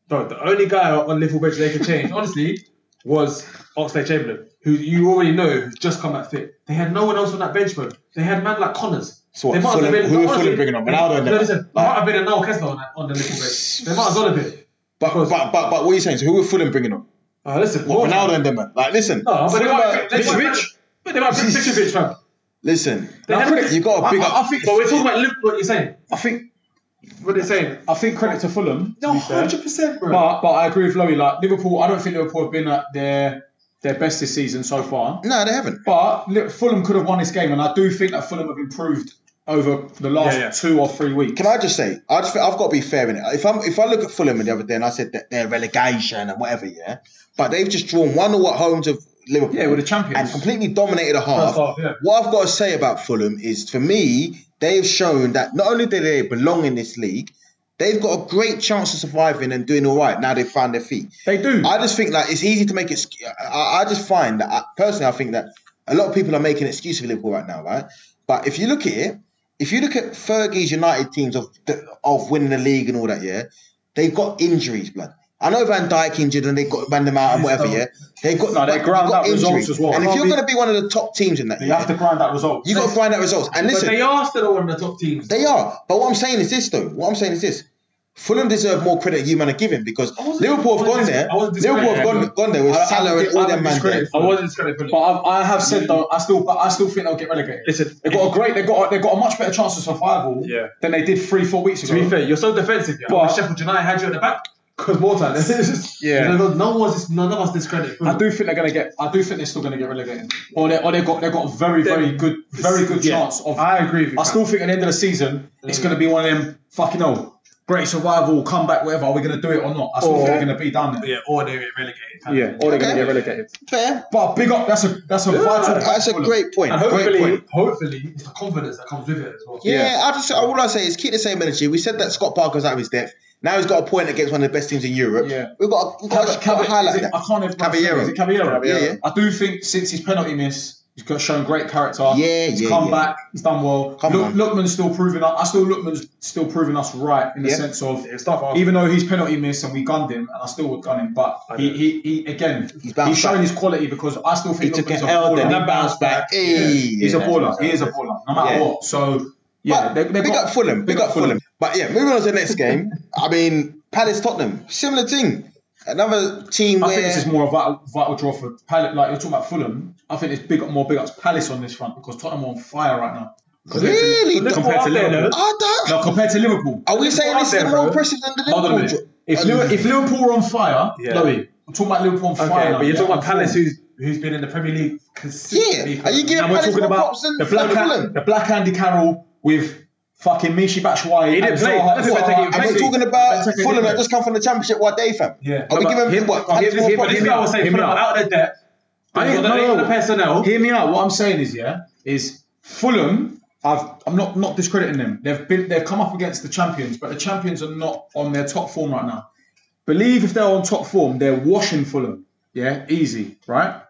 Bro, the only guy on Liverpool bench they could change, honestly, was Oxlade-Chamberlain, who you already know who's just come back fit. They had no one else on that bench, bro. They had man like Connors. So what, They might have Fulham- been- who are Fulham bringing on? Ronaldo and No, listen, like, might have been a Noel Kessler on, that, on the Liverpool bench. They might as well have been. But, but, but, but what are you saying? So who are Fulham bringing on? Uh, listen, What, Ronaldo and them? man? Like, listen. No, but they might, they might, but they might bring Mitrovic, fam. Listen, you got to big I- up. I think- But we're talking about Liverpool, what you're saying. I think. What they're saying. I think credit to Fulham. No, 100%, bro. But but I agree with Lowy. Like Liverpool, I don't think Liverpool have been at their their best this season so far. no, they haven't. But Li- Fulham could have won this game, and I do think that Fulham have improved over the last Yeah, yeah. two or three weeks. Can I just say, I just I've got to be fair in it. If I'm if I look at Fulham the other day and I said that they're relegation and whatever, yeah, but they've just drawn one or at home to Liverpool. Yeah, we're the champions. and completely dominated a half. Half, yeah. What I've got to say about Fulham is, for me, they've shown that not only do they belong in this league, they've got a great chance of surviving and doing all right now they've found their feet. They do. I just think like it's easy to make it. I, I just find that I, personally, I think that a lot of people are making excuses for Liverpool right now, right? But if you look at it, if you look at Fergie's United teams of of winning the league and all that, yeah, they've got injuries, blood. I know Van Dijk injured and they got ran them out and whatever, yeah. They've got No, they they've ground out results as well. And if you're going to be one of the top teams in that, you yeah, have to grind out results. you got to grind out results. And But listen, they are still one of the top teams. they are. But what I'm saying is this, though. What I'm saying is this. Fulham deserve more credit than you man are giving because Liverpool have gone there. dis- I Liverpool have gone, gone there with I- I Salah and haven't- all I them haven't man there. discredited I wasn't discrediting. But I, I have said though, I still, but I still think they'll get relegated. Listen, They've got a great, they've got, they've got a much better chance of survival Yeah. than they did three, four weeks ago. To be fair, you're so defensive. Yeah. But- But Sheffield United had you at the back because more time. It's just, Yeah. You know, no one was none of us discredit. I do think they're gonna get. I do think they're still gonna get relegated. Or they, or they got, they got a very, very good, very good Yeah. chance of. I agree with you. I still think at the end of the season, it's going to be one of them fucking oh, great survival, comeback, whatever. Are we going to do it or not? I still Or- think they're going to be done. there. yeah, or they get relegated. Yeah, or they're gonna get relegated. Fair. But big up, that's a that's a vital. That's a great point. And Great hopefully, point. hopefully, it's the confidence that comes with it as well. Yeah, I just all I say is keep the same energy. We said that Scott Parker's out of his depth. Now he's got a point against one of the best teams in Europe. Yeah. we've got, we've got, Cab- got to highlight it- I can't even Caballero. Is it Caballero? Yeah, yeah. I do think since his penalty miss, he's got shown great character. Yeah, he's yeah, come yeah. back. He's done well. Come Look. Lookman's still proving us. I still Lookman's still proving us right in the Yeah. sense of stuff even though he's penalty missed and we gunned him, and I still would gun him, but he, he, he again He's he's, showing his quality because I still think He think took Lookman's an a L, then he bounced back. Hey, He's a baller. He is a baller, no matter what. So yeah, But they, they big got, up Fulham. Big, up Fulham. But yeah, moving on to the next game. I mean, Palace Tottenham, similar thing. Another team I where think this is more of a vital, vital draw for Palace. Like you're talking about Fulham, I think it's big up more big ups Palace on this front because Tottenham are on fire right now. really. Liverpool compared to up there, Liverpool. though. I don't- Now compared to Liverpool, Are we saying this is there, more bro. impressive than the hold on a minute. If, Liverpool, if Liverpool were on fire, Yeah. Chloe, we're talking about Liverpool on Okay, fire. now, but you're yeah? talking about Palace, who's who's been in the Premier League consistently. Yeah. Are you giving And we're talking more about props than the black, Fulham? the black Andy Carroll with fucking Michy Batshuayi. He didn't play. Zaha- That's what Zaha- I think he And we're talking about Fulham that just come from the championship. What day, fam? Yeah. Are we giving him- what? but Palace him- more him- props? But this Hear me guy was out, saying hear me Fulham out. out of their depth. I They've ain't- no, no. the personnel. Hear me out. What I'm saying is, yeah, is Fulham. I've, I'm not not discrediting them. They've been they've come up against the champions, but the champions are not on their top form right now. Believe if they're on top form, they're washing Fulham. Yeah, easy, right?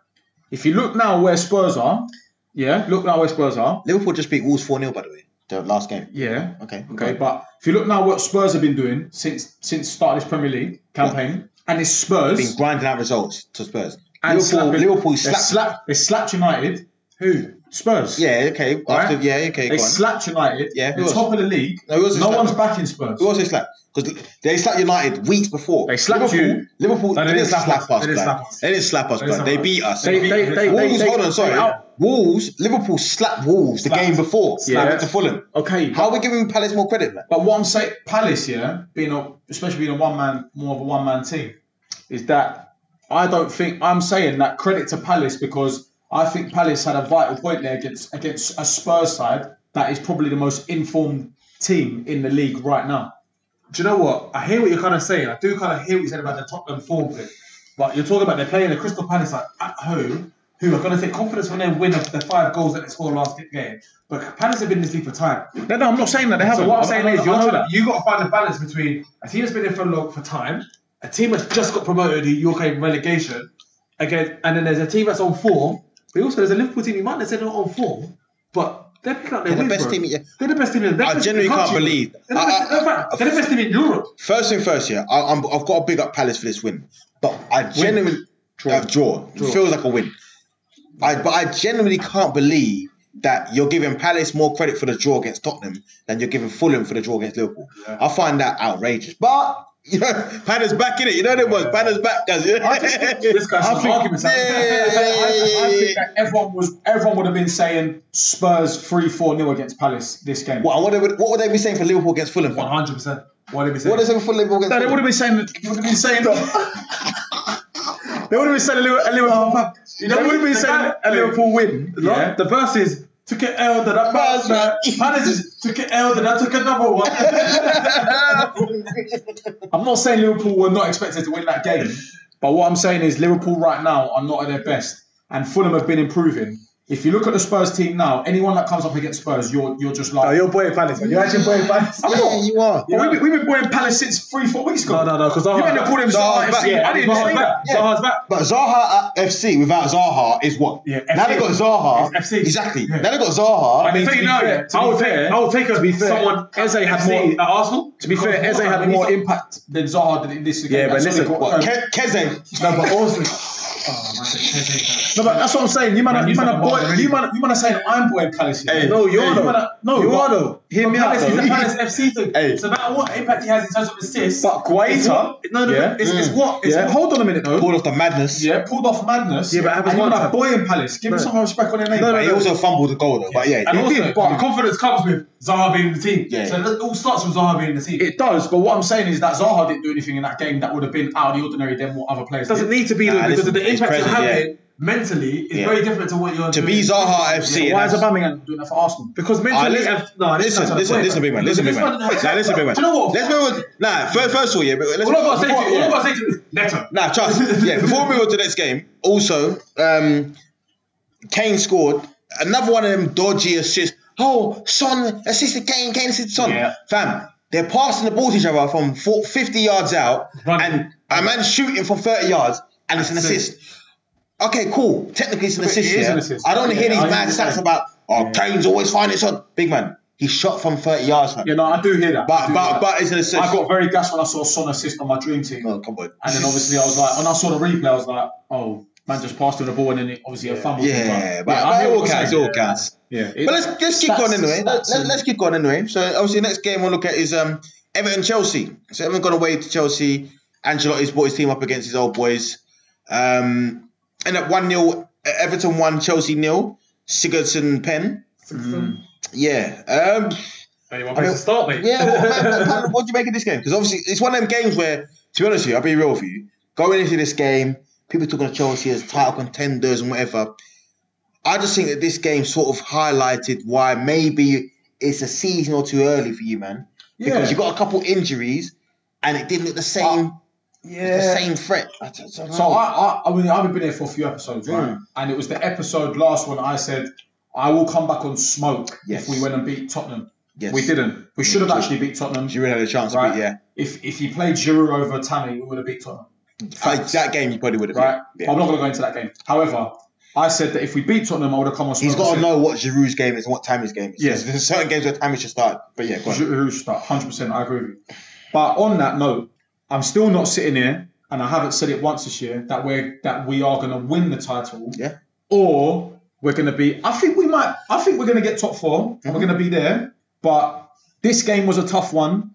If you look now where Spurs are, yeah, look now where Spurs are. Liverpool just beat Wolves 4 0, by the way, the last game. Yeah, Okay. okay, but if you look now what Spurs have been doing since since start of this Premier League campaign, and it's Spurs Been grinding out results to Spurs. and Liverpool, slapping- Liverpool they slapped. slapped they slapped United. Who Spurs? Yeah, okay. After, Right? yeah, okay. They slapped United. Yeah, the top of the league. No, no slapped? one's backing Spurs. Who else they slapped? Because they slapped United weeks before. They slapped Liverpool, you. Liverpool. No, they, didn't slap, us. They didn't slap us. They didn't slap us, They didn't They beat us. They- they- they- Wolves. they- hold on, sorry. they- Wolves. Liverpool slapped Wolves the game before. Yeah. Slapped to Fulham. Okay, How are we giving Palace more credit, man? But what I'm saying, Palace, yeah, being a especially being a one man, more of a one man team, is that I don't think I'm saying that credit to Palace because I think Palace had a vital point there against against a Spurs side that is probably the most informed team in the league right now. Do you know what? I hear what you're kind of saying. I do kind of hear what you said about the Tottenham form thing. But you're talking about they're playing the Crystal Palace at, at home, who are going to take confidence from their win of the five goals that they scored last game. But Palace have been in this league for time. No, no, I'm not saying that they haven't. So what I'm I- saying I- is, I you're know trying, that. you got to find a balance between a team that's been in for long for time, a team that's just got promoted who you're okay relegation, again, and then there's a team that's on form. But also there's a Liverpool team. You might not say they're not on form, but they're picking up their They're the best bro. team, yeah. They're the best team. In, they're I the best team genuinely can't believe- They're the, best, I- I- in fact, they're the best team in Europe. First thing first, yeah, I, I'm, I've got to big up Palace for this win, but I genuinely draw. draw. Draw. Feels like a win. I but I genuinely can't believe that you're giving Palace more credit for the draw against Tottenham than you're giving Fulham for the draw against Liverpool. I find that outrageous. But you know, Panna's back in it. You know what it was. Panna's back, guys. This guy's I think- arguments. Yeah. I, I- I think that everyone was everyone would have been saying Spurs three four 0 against Palace this game. What, what, would, what would they be saying for Liverpool against Fulham? Hundred percent. What did we say? What is it for Liverpool against No, they Fulham? would have been saying. They would have been saying. they would have been saying a Liverpool. Liverpool they would have been saying a Liverpool win. The, Yeah. the verse is took an L that I passed. Pass, Palace took an L that I took another one. I'm not saying Liverpool were not expected to win that game, but what I'm saying is Liverpool right now are not at their best, and Fulham have been improving. If you look at the Spurs team now, anyone that comes up against Spurs, you're you're just Oh, like. you're boy Palace, man. You're actually boy Palace. I'm Yeah, not. you are. But we've, been, we've been playing Palace since three, four weeks ago. No, no, no, because You Zaha. meant to call him Zaha's Zaha. FC. Yeah, I didn't Zaha's say back. that. Zaha's back. But Zaha at FC without Zaha is what? Yeah, now FC. they got Zaha. It's FC. Exactly. Yeah. Now they got Zaha. I mean, to to be be fair, fair, to I be would take, fair- I would take a, be fair, someone Eze had FC more- at Arsenal. To be fair, Eze had more impact than Zaha did in this game. Yeah, but listen, only got- what? Ke- Keze. No, but also, Oh, man, No, but that's what I'm saying. You man, Man, are- you you man, boy, bastard, you man, you man are saying I'm boy Palace. here. Hey, No, you're Hey, though. you man no, you are though. Hear me out Palace, he's a though. Palace FC thing. Hey. So no matter what impact he has in terms of assists, But Guaita, it's what, no, no, yeah, it's, it's Mm. what, it's yeah. Hold on a minute though. Pulled off the madness. Yeah, pulled off madness. Yeah, but have and his you one man are time. boy in Palace. Give him No. some respect on your name. No, no, he also fumbled the goal though. But yeah, and yeah. also did, but- the confidence comes with Zaha being in the team. Yeah. So it all starts with Zaha being in the team. It does, but what I'm saying is that Zaha didn't do anything in that game that would have been out of the ordinary than what other players It doesn't need to be Nah, though, this- because because of the the It's impact you're present, having mentally is Yeah. very different to what you're To doing. be Zaha FC, Why is that's- Aubameyang doing that for Arsenal? because Ah, mentally, listen, I've- no, this is Listen, not the listen, point, listen, big man. Listen, big This man. one- Nah, listen, big man. Do you know what? Let's move on. Nah, first, first of all, yeah. But let's All I've got to say to before- you, all yeah. I've got to say to you is Neto. Nah, trust. yeah, before we move on to the next game, also, um, Kane scored another one of them dodgy assists. Oh, Son assisted Kane, Kane assisted Son. Yeah. Fam, they're passing the ball to each other from 40, 50 yards out, Running. and a man shooting from 30 yards, and it's an it. assist. Okay, cool. Technically, it's an assist. is yeah? an assist. I don't want to hear these mad stats about oh, Kane's always finding Son. Big man, he shot from 30 yards, fam. Yeah, no, I do hear that. But but that. but it's an assist. I got very gassed when I saw Son assist on my dream team, oh, come on. and then obviously I was like, when I saw the replay, I was like, oh, man, just passed him the ball, and then it, obviously a fumble. Yeah, but, I but it all counts. All counts. Yeah, But let's let's Stats- on anyway. Let, stats let, and- let's keep on anyway. So obviously, next game we'll look at is um Everton Chelsea. So Everton gone away to Chelsea. Ancelotti's brought his team up against his old boys. Um, end up one 0 Everton one, Chelsea nil. Sigurdsson pen. Yeah. Um, Hey, one I mean- place to start, mate. yeah. What, man, man, what do you make of this game? Because obviously it's one of them games where, to be honest with you, I'll be real with you. Going into this game, people talking of Chelsea as title contenders and whatever. I just think that this game sort of highlighted why maybe it's a season or two early for you, man. Because Yeah. you got a couple injuries, and it didn't look the same. Yeah. The same threat. I don't- I don't So. I, I, I mean, I've been here for a few episodes, right? Mm. And it was the episode last one I said I will come back on smoke Yes. if we went and beat Tottenham. yes. We didn't. We should have true. actually beat Tottenham. Giroud had a chance Right. to beat, yeah. If if you played Giroud over Tammy, we would have beat Tottenham. That game you probably would have Right? Yeah. I'm not going to go into that game. However, I said that if we beat Tottenham, I would have come on smoke. He's got to know what Giroud's game is and what Tammy's game is. Yeah. There's, certain games where Tammy should start. But yeah, go. Giroud should start. 100%. I agree with you. But on that note, I'm still not sitting here, and I haven't said it once this year that we're that we are going to win the title. Yeah. Or we're going to be. I think we might. I think we're going to get top 4 and Mm-hmm. we're going to be there. But this game was a tough one,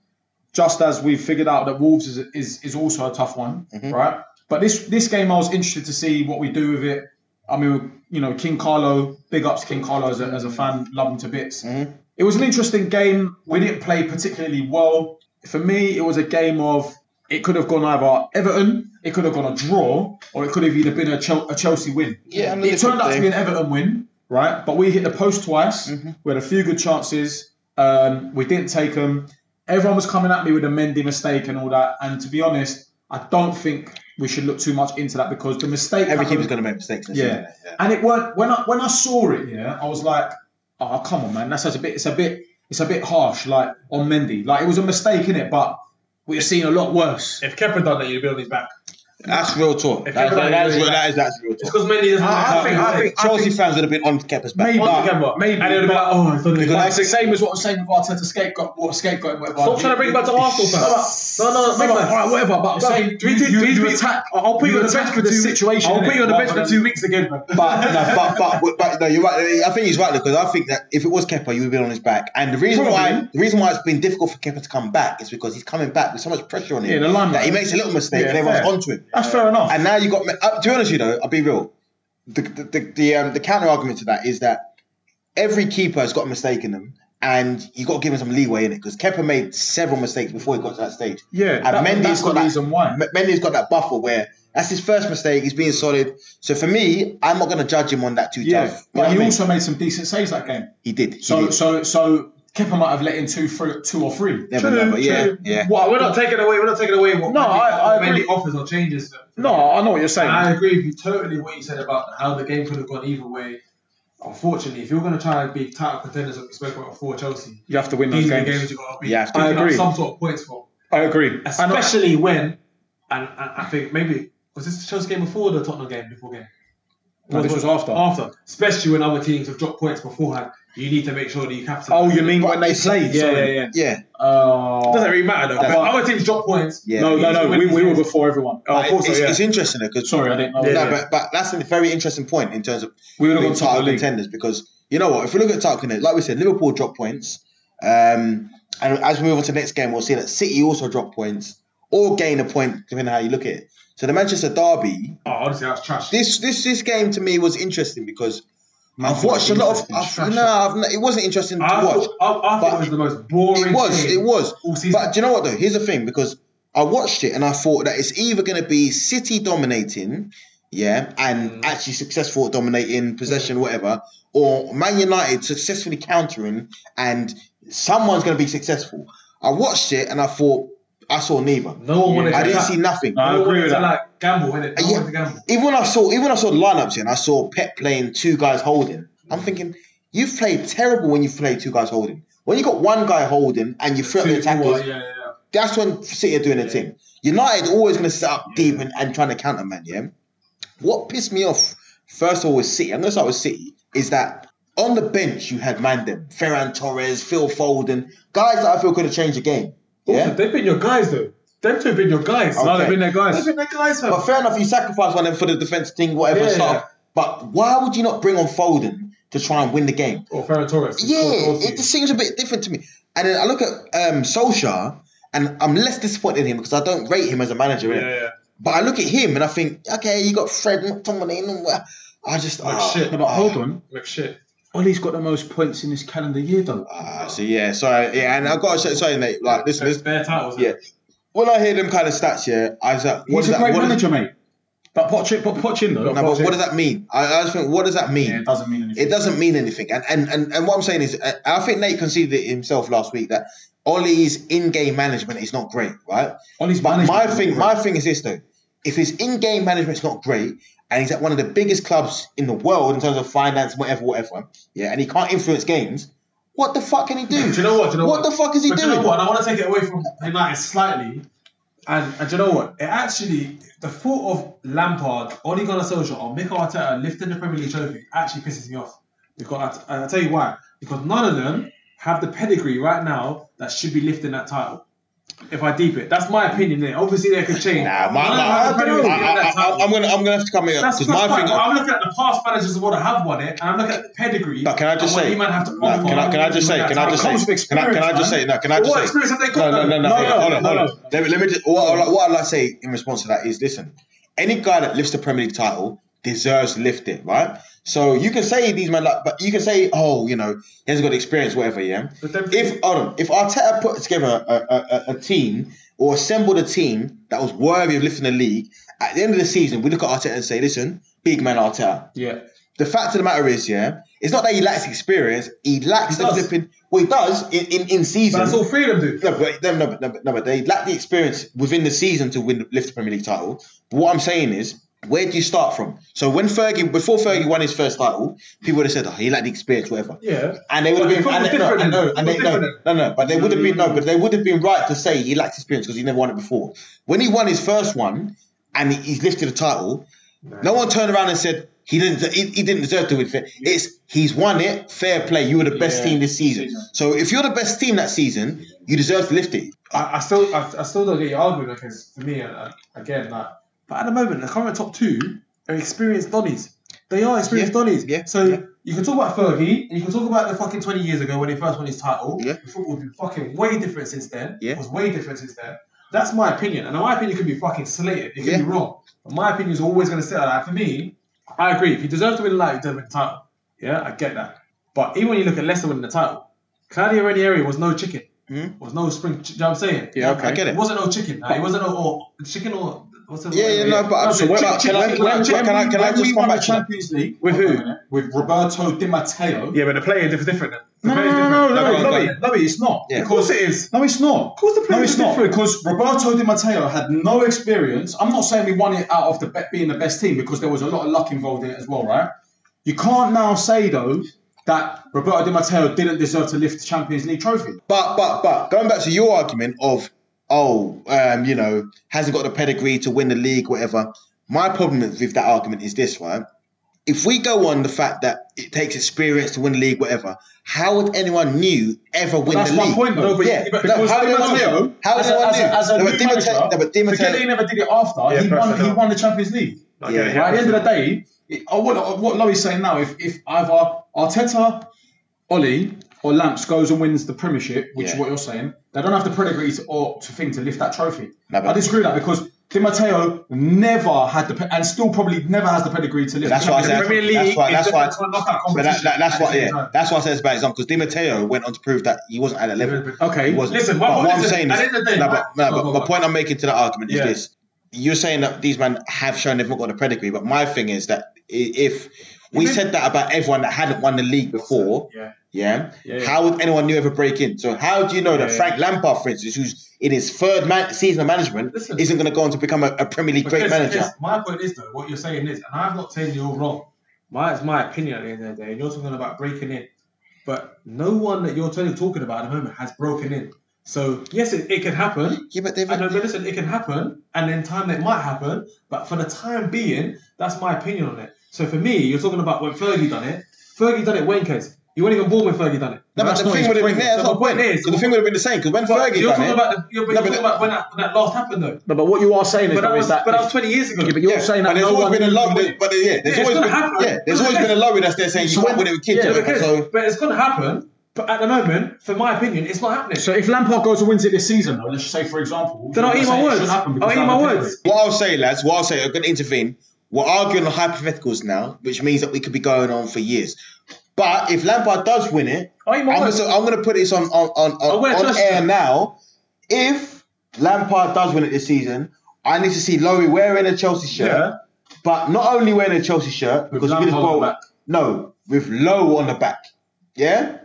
just as we figured out that Wolves is is, is also a tough one, Mm-hmm. right? But this this game, I was interested to see what we do with it. I mean, you know, King Carlo, big ups King Carlo as a, as a fan, love him to bits. Mhm. It was an interesting game. We didn't play particularly well. For me, it was a game of it could have gone either Everton, it could have gone a draw, or it could have either been a, Chel- a Chelsea win. Yeah, it turned at out to be an Everton win, right? But we hit the post twice. Mm-hmm. We had a few good chances. Um, we didn't take them. Everyone was coming at me with a Mendy mistake and all that. And to be honest, I don't think we should look too much into that because the mistake. Every happened- keeper's going to make mistakes. yeah. yeah. And it weren't when I when I saw it, yeah, I was like, oh come on, man, that's a bit it's a bit it's a bit harsh, like on Mendy. Like it was a mistake in it, but we've seen a lot worse. If Kepa done that, you'd be on his back. That's real talk. If That's, Kepa that, is, really- that, is, that's real It's talk. because Mendy doesn't I- I think- I think- Chelsea fans would have been on Kepa's back. Maybe, but- the maybe, And they'd be but- like, oh, oh it's on his Because back. It's the same as what I was saying with Arteta scapegoat, what scapegoat, whatever. Stop trying to bring it back to Arsenal, fam. No, no, no, Big no, man, man. all right, whatever. But I'm No, saying do you, you- do you, you- you do attack. I'll put you on the attack bench for the two- situation. I'll put you on the bench for two weeks again, man. But, no, but, but, but, no, you're right. I think he's right because I think that if it was Kepa, you would have been on his back. And the reason why Probably. the reason why it's been difficult for Kepa to come back is because he's coming back with so much pressure on him Yeah, the limelight. that he makes a little mistake Yeah, and everyone's fair. onto him. That's fair enough. And now you got. Uh, to be honest you, though, I'll be real. The the the, the, um, the counter argument to that is that every keeper has got a mistake in them, and you got to give him some leeway in it because Kepa made several mistakes before he got to that stage. yeah, and that, Mendy's got the that- reason why. Mendy's got that buffer where that's his first mistake. He's being solid. So for me, I'm not going to judge him on that too Yeah, tough. You but he I mean? also made some decent saves that game. he did. He So did. so so Kepa might have let in two, three, two or three. Never know, but yeah, yeah. Well, we're not taking away. We're not taking away what No, Mendy, I- I what Mendy agree. offers or changes. No, I know what you're saying. I agree with you totally what you said about how the game could have gone either way. Unfortunately, if you're going to try and be title contenders, like we spoke about before Chelsea, you have to win those these are the games. games you got to be Yeah, I agree. up some sort of points for. I agree. And I- Especially when, and, and I think maybe was this the Chelsea game before the Tottenham game before game? No, this was after. After, especially when other teams have dropped points beforehand, you need to make sure that you capture. Oh, you mean when they it's- played? Yeah, sorry. yeah, yeah. Yeah, Uh, It doesn't really matter though. That's- other teams drop points. yeah. no, no, no. We, we were before everyone. Oh, of course, it's, so, yeah. it's interesting because Sorry, I didn't know. no, Yeah. but but that's a very interesting point in terms of We would have being gone top of title the contenders because you know what? If we look at title contenders, like we said, Liverpool dropped points, um, and as we move on to the next game, we'll see that City also dropped points or gain a point depending on how you look at it. So the Manchester derby, Oh, honestly, that's trash. this this this game to me was interesting because Man I've watched a lot of. I've, no, I've, it wasn't interesting to I watch. thought, I, I thought it was the most boring. It was, game it was. But do you know what though? Here's the thing because I watched it and I thought that it's either going to be City dominating, yeah, and Mm. actually successful at dominating possession, whatever, or Man United successfully countering and someone's going to be successful. I watched it and I thought I saw neither. no one wanted to. I to. didn't see nothing. No, I no agree with to that. like gamble, innit? No uh, Yeah. one to gamble. Even when I saw, even when I saw lineups and I saw Pep playing two guys holding, I'm mm. thinking you've played terrible when you've played two guys holding. When you got one guy holding and you threaten the Two, attackers, four, yeah, yeah. that's when City are doing their thing. United always going to set up deep and, and trying to counter man. Yeah. What pissed me off first of all with City, I'm going to start with City, is that on the bench you had Mandem, Ferran Torres, Phil Foden, guys that I feel could have changed the game. Also, Yeah. they've been your guys though. Them two have been your guys. Okay. No, they've been their They've guys. been their guys, fam. But fair enough, you sacrifice one of them for the defense thing, whatever Yeah, stuff. yeah. But why would you not bring on Foden to try and win the game? Or Ferran Torres. Yeah, scored goals it just seems a bit different to me. And then I look at um, Solskjaer, and I'm less disappointed in him because I don't rate him as a manager. Yeah, innit? yeah. But I look at him and I think, okay, you got Fred McTominay, and all- I just Like ah, shit. No, but hold on. Like shit. Ole's got the most points in this calendar year, though. Ah, so yeah, so yeah, and I've got to say, sorry, mate. Like, listen, There's listen, bare titles. yeah. When I hear them kind of stats, yeah, I was like, what He's does a that? great What does, manager, mate. But Poch, but Poch in though. no, but what does that mean? I, I just think, what does that mean? Yeah, it doesn't mean anything. It doesn't mean anything. And and and, and what I'm saying is, uh, I think Nate conceded it himself last week that Ole's in-game management is not great, right? Ole's But management my thing, my thing is this though: if his in-game management's not great, and he's at one of the biggest clubs in the world in terms of finance, whatever, whatever, yeah, and he can't influence games, what the fuck can he do? Do you know what? Do you know what, what? the fuck is he But do doing? you know what? And I want to take it away from United slightly. And, and do you know what? It actually, the thought of Lampard, Ole Gunnar Solskjaer, or Mikel Arteta lifting the Premier League trophy actually pisses me off. Because I, I'll tell you why. Because none of them have the pedigree right now that should be lifting that title. If I deep it, that's my opinion. There, obviously, they could change. Nah, my, my, I, I, I'm gonna, I'm gonna have to come here because my fine. thing. I'm looking at the past managers of what I have won it, and I'm looking at the pedigree. But can I just say? you man have to can I, can I just say? Can I just title. comes with say? Can I, can I just say? No, can I just what say? experience have they No, got? no, no, no, No, hold on, no, hold on, no, hold on. no. Let me, let me just, what, I'd like- what I'd like to say in response to that is listen, any guy that lifts the Premier League title deserves to lift it, right? So you can say these men, like, but you can say, oh, you know, he hasn't got experience, whatever, yeah. But then- If hold on, if Arteta put together a, a, a, team or assembled a team that was worthy of lifting the league, at the end of the season, we look at Arteta and say, listen, big man Arteta. Yeah. The fact of the matter is, yeah, it's not that he lacks experience, he lacks He the does. flipping. Well, he does in, in, in season. But that's all three of them do. No, but no, no, no, but- no, but they lack the experience within the season to win lift the Premier League title. But what I'm saying is, where do you start from? So when Fergie, before Fergie won his first title, people would have said, "Oh, he lacked the experience, whatever." Yeah. And they would have been, and, no, different and, no, and they, no, no, no, but they would have been no, but they would have been right to say he lacked experience because he never won it before. When he won his first one and he, he's lifted a title, no one turned around and said he didn't. He, he didn't deserve to win. it. It's he's won it. Fair play. You were the best Yeah. team this season. So if you're the best team that season, you deserve to lift it. I, I still, I, I still don't get your argument because for me, uh, again, like, but at the moment, the current top two are experienced Donnies. They are experienced Yeah, Donnies. yeah, So yeah. you can talk about Fergie, and you can talk about the fucking twenty years ago when he first won his title. Yeah. The football's been fucking way different since then. Yeah. It was way different since then. That's my opinion, and my opinion could be fucking slated. It could Yeah. be wrong, but my opinion is always going to sit like that. For me, I agree. If he deserves to win the light, he deserves to win the title. Yeah, I get that. But even when you look at Leicester winning the title, Claudio Ranieri was no chicken. Hmm? Was no spring. Do you know what I'm saying? Yeah, okay. I get It it. wasn't no chicken. It wasn't no or chicken or what's Yeah, yeah, no, but I'm- so chicken, when- chicken, when- chicken, when- can I- can I just come back the to that? Champions League With who? With Roberto Di Matteo. Yeah, but the playing is different. The No, no, no, no, no, No, no, no, no, no, it's not. Yeah. Of course it is. No, it's not. Of course the No, players it's are not different. because Roberto Di Matteo had no experience. I'm not saying we won it out of the be- being the best team because there was a lot of luck involved in it as well, right? You can't now say though that Roberto Di Matteo didn't deserve to lift the Champions League trophy. But but but going back to your argument of oh um you know hasn't got the pedigree to win the league whatever. My problem with that argument is this right. if we go on the fact that it takes experience to win the league, whatever, how would anyone new ever win that's the my league? point, though. No, but- yeah, but no, how would anyone new? How would anyone as a, as a new manager, no, but Di forget that he never did it after. Yeah, he won. He won the Champions League. Okay, Yeah. yeah. At the end of the day, it, uh, what what Lowy's saying now, if if either Arteta, Ole, or Lamps goes and wins the Premiership, which is what you're saying, they don't have the pedigree to, or to thing to lift that trophy. No, I disagree with that because Di Matteo never had the pe- and still probably never has the pedigree to lift. That's why I said that's why that's why different to a knockout but that, competition that's at why yeah that's why I said it's about example because Di Matteo went on to prove that he wasn't at that level. Okay, He wasn't. Listen, but my- what I'm saying at is, the end of the day, no, my- but, no, but go, the go. point I'm making to that argument is Yeah. this: you're saying that these men have shown they've not got the pedigree, but my thing is that if we said that about everyone that hadn't won the league before, Yeah. Yeah, Yeah, yeah. how would anyone new ever break in? So how do you know that Yeah, Frank Lampard, for instance, who's in his third man- season of management, Listen. isn't going to go on to become a, a Premier League great manager? My point is though, what you're saying is, and I'm not saying you're wrong. My it's my opinion at the end of the day, and you're talking about breaking in, but no one that you're totally talking about at the moment has broken in. So yes, it, it can happen. Yeah, but they've know, but listen, it can happen, and in time it might happen. But for the time being, that's my opinion on it. So for me, you're talking about when Fergie done it. Fergie done it Wayne case. You weren't even born when Fergie done it. No, but the thing would have been yeah, that's my the point point. is- the thing would have been the same because when But Fergie you're done talking it, about the, you're, but No, you're talking about when that, when that last happened though. No, but what you are saying is, But that though, was that but that was 20 years ago. Yeah, but you're Yeah, saying but that there's no always one been a knew low. when- But yeah, there's Yeah, it's always been happen. yeah, there's always been a low that's there saying you So can't when- win it with kids. yeah, or whatever, Because, so but it's gonna happen. But at the moment, for my opinion, it's not happening. So if Lampard goes and wins it this season, though, let's just say for example, Then I'll eat my words. should happen because I'll eat my words. what I'll say, lads, what I'll say, I'm going to intervene. We're arguing on hypotheticals now, which means that we could be going on for years. But if Lampard does win it, my I'm to I'm going to put this on on on, on, on air you. now. If Lampard does win it this season, I need to see Lowy wearing a Chelsea shirt, Yeah. but not only wearing a Chelsea shirt With because Middlesbrough, the back. no, with low on the back. Yeah,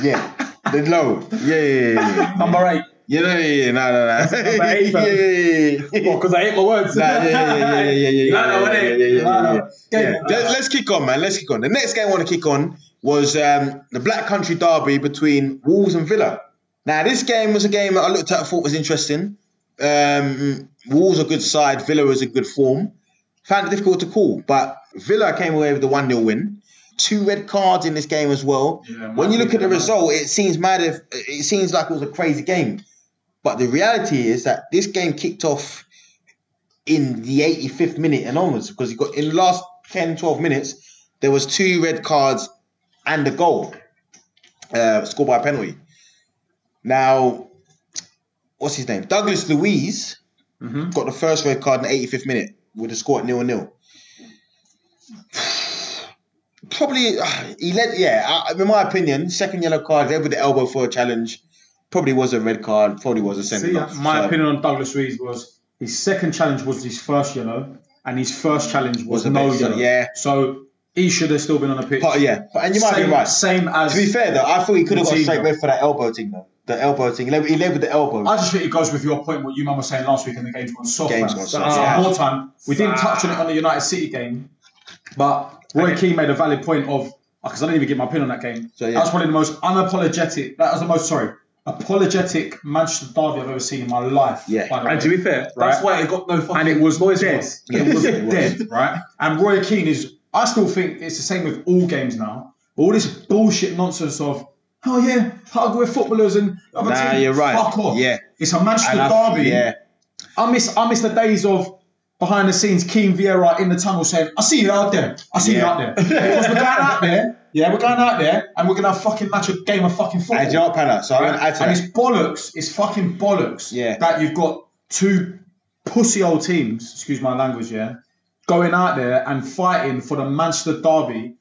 yeah, the low. Yeah, yeah, yeah. yeah. Number eight. Yeah, no, yeah, yeah, no, no, no. Number eight, fam. yeah, yeah, yeah. Well, because I ate my words. Nah, yeah, yeah, yeah, yeah, yeah, yeah, No, no, yeah, yeah, yeah, yeah, yeah, yeah. Yeah. Let- Let's kick on, man. Let's kick on. The next game I want to kick on was um, the Black Country Derby between Wolves and Villa. Now, this game was a game that I looked at and thought was interesting. Um, Wolves are a good side, Villa is in good form. Found it difficult to call, but Villa came away with a 1 0 win. Two red cards in this game as well. Yeah, when you look at the result, it seems mad if it seems like it was a crazy game. But the reality is that this game kicked off in the 85th minute and onwards because you got in the last 10, 12 minutes, there was two red cards and a goal uh, scored by a penalty. Now, what's his name? Douglas Luiz Mhm. got the first red card in the 85th minute with the score at nil nil. Probably, uh, he led. Yeah, in my opinion, second yellow card, led with the elbow for a challenge. Probably was a red card. Probably was a send See, off. my So- opinion on Douglas Luiz was his second challenge was his first yellow, and his first challenge was, Was no best, yellow. yeah. So he should have still been on the pitch. But yeah, but and you might same, be right. Same as To be fair though, I thought he could have got a straight red for that elbow thing though. The elbow thing. He led, he led with the elbow. I just think it goes with your point, what you man was saying last week, in the game's gone soft. Game's man. gone So, soft, uh, yeah. More time. We didn't touch on it on the United City game, but Roy Keane made a valid point of because I didn't even get my pin on that game. So, yeah. That was probably the most unapologetic. That was the most sorry apologetic Manchester derby I've ever seen in my life. Yeah. by And to be fair, Right. that's why it got no fucking and it was noise dead. from us. It was It was. dead, right? And Roy Keane is. I still think it's the same with all games now. All this bullshit nonsense of, oh yeah, hug with footballers and other Nah, teams. you're right. Fuck off. Yeah. it's a Manchester And I- derby. Yeah. I miss. I miss the days of behind the scenes, Keane Vieira in the tunnel saying, "I see you out there. I see you out there." Because we're going out there. Yeah, we're going out there, and we're gonna fucking match a game of fucking football. And you know what, Panna? So I'm going to add to and that. it's bollocks. It's fucking bollocks. Yeah. That you've got two pussy old teams. Excuse my language. Yeah. Going out there and fighting for the Manchester derby,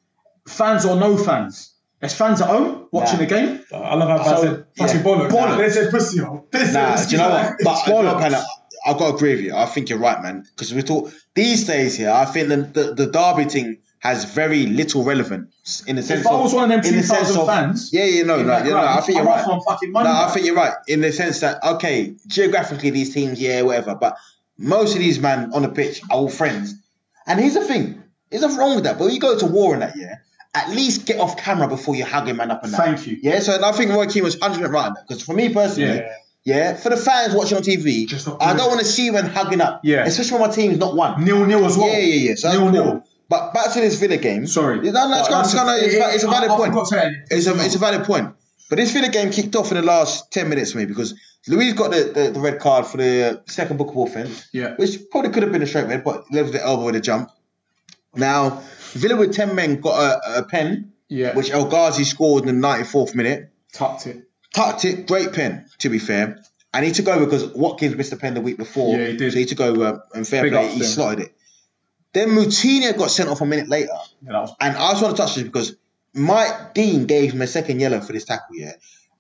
fans or no fans. There's fans at home watching Nah. the game. I love how So, I said fucking yeah. bollocks. Bollocks. They said pussy. yo. They Nah, do you know what? But It's do you know what, bollocks. Panna, I've got to agree with you. I think you're right, man. Because we talk these days here, I think the, the, the derby thing has very little relevance in the sense If I of was one of them in the 2,000 fans, Yeah, yeah, no, in no, that yeah, no. I ground, think you're I'm right. off on fucking money No, I think you're right in the sense that okay, geographically these teams, yeah, whatever, but most of these man on the pitch are all friends. And here's the thing: there's nothing wrong with that. But when you go to war in that year, at least get off camera before you hug a man up and down. Thank you. Yeah, so I think Roy Keane was 100 right on that because for me personally, Yeah. yeah. for the fans watching on TV, I don't want to see when hugging up. Yeah. especially when my team's not one. Nil nil as well. Yeah, yeah, yeah. So Nil cool. nil. But back to this Villa game. Sorry. No, no, it's, gonna, it's, gonna, it's, va- it's a valid point. forgot to say it. It's a, it's a valid point. But this Villa game kicked off in the last 10 minutes for me because Luiz got the, the, the red card for the uh, second bookable offence, Yeah. which probably could have been a straight red, but left the elbow with a jump. Now, Villa with 10 men got a, a pen, Yeah. which El Ghazi scored in the 94th minute. tucked it. Tucked it, great pen, to be fair. And he took over because Watkins missed a pen the week before. Yeah, he did. So he took over uh, and fair Big play, he slotted it. Then Moutinho got sent off a minute later. Yeah, was And I just want to touch this because Mike Dean gave him a second yellow for this tackle, yeah.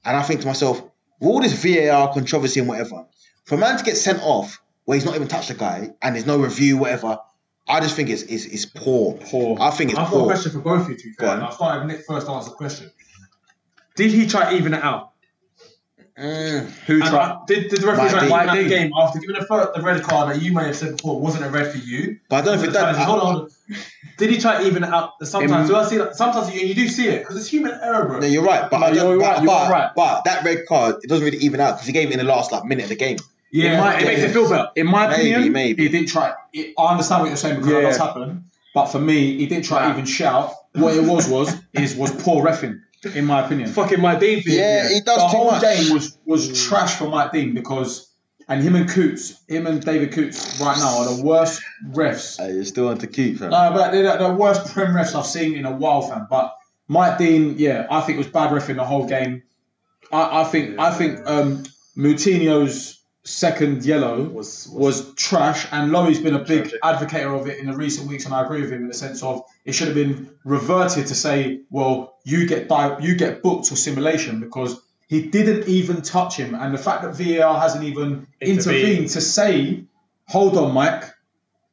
And I think to myself, with all this VAR controversy and whatever, for a man to get sent off where he's not even touched the guy and there's no review, whatever, I just think it's it's, it's poor. Poor. I think it's I've got a question for both of you, to be fair. I'll start with Nick first to answer the question. Did he try even it out? Mm. who And, tried. uh, did, did the referee Mike try to Dean. even the game after giving the, fir- the red card that you may have said before wasn't a red for you? But I don't know if it Hold on, hold on. Did he try to even out? Sometimes, In- do I see that? Sometimes you, you do see it because it's human error, bro. No, you're right, but No, I don't, you're but, right, you're but, right. but that red card it doesn't really even out because he gave it in the last like minute of the game. yeah, It might- it makes yeah. it feel better. In my Maybe, opinion, maybe. he didn't try. It, I understand what you're saying because Yeah. that does happen. But for me, he didn't try to even shout. What it was was is was poor refing, in my opinion. Fucking Mike Dean for you. Yeah, he does the too whole much. game was was trash for Mike Dean because, and him and Coots, him and David Coots right now are the worst refs. Uh, you're still on to keep, fam. No, but they're the the worst prem refs I've seen in a while, fam. But Mike Dean, yeah, I think it was bad ref in the whole game. I, I think I think um, Moutinho's second yellow Was- was, trash, and Lowy's been a big Tragic. advocate of it in the recent weeks, and I agree with him in the sense of it should have been reverted to say, well, you get di- you get booked or simulation because he didn't even touch him, and the fact that VAR hasn't even Intervened. intervened to say, hold on, Mike,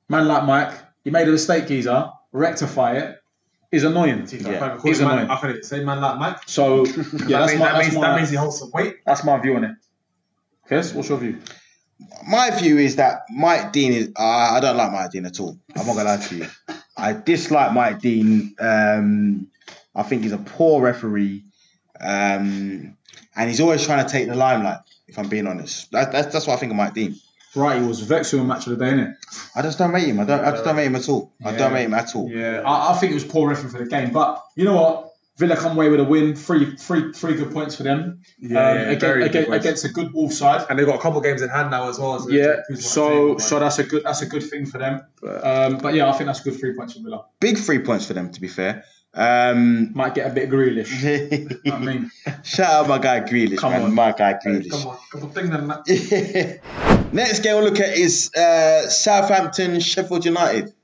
man like Mike, you made a mistake, geezer, rectify it, is annoying. Yeah. He's man, annoying. I can say man like Mike. So yeah, that, that's means, my, that, that's, means, my, that means he holds some weight. that's my view on it. Chris, what's your view? My view is that Mike Dean is. Uh, I don't like Mike Dean at all. I'm not gonna lie to you. I dislike Mike Dean. Um, I think he's a poor referee, um, and he's always trying to take the limelight. If I'm being honest, that, that's that's what I think of Mike Dean. Right, he was vexed with a match of the day, innit? I just don't rate him. I don't. I just don't rate him at all. I don't rate him at all. Yeah, I, I think it was poor referee for the game, but you know what? Villa come away with a win, three, three, three good points for them. Yeah, um, yeah, against, against, against a good Wolves side. And they've got a couple games in hand now as well. So Yeah, so so that's a good that's a good thing for them. Um, but yeah, I think that's a good three points for Villa. Big three points for them, to be fair. Um, Might get a bit Grealish. you know what I mean, shout out my guy Grealish, Come man. on. My guy Grealish. Come on, couple things and that. Next game we'll look at is uh, Southampton Sheffield United.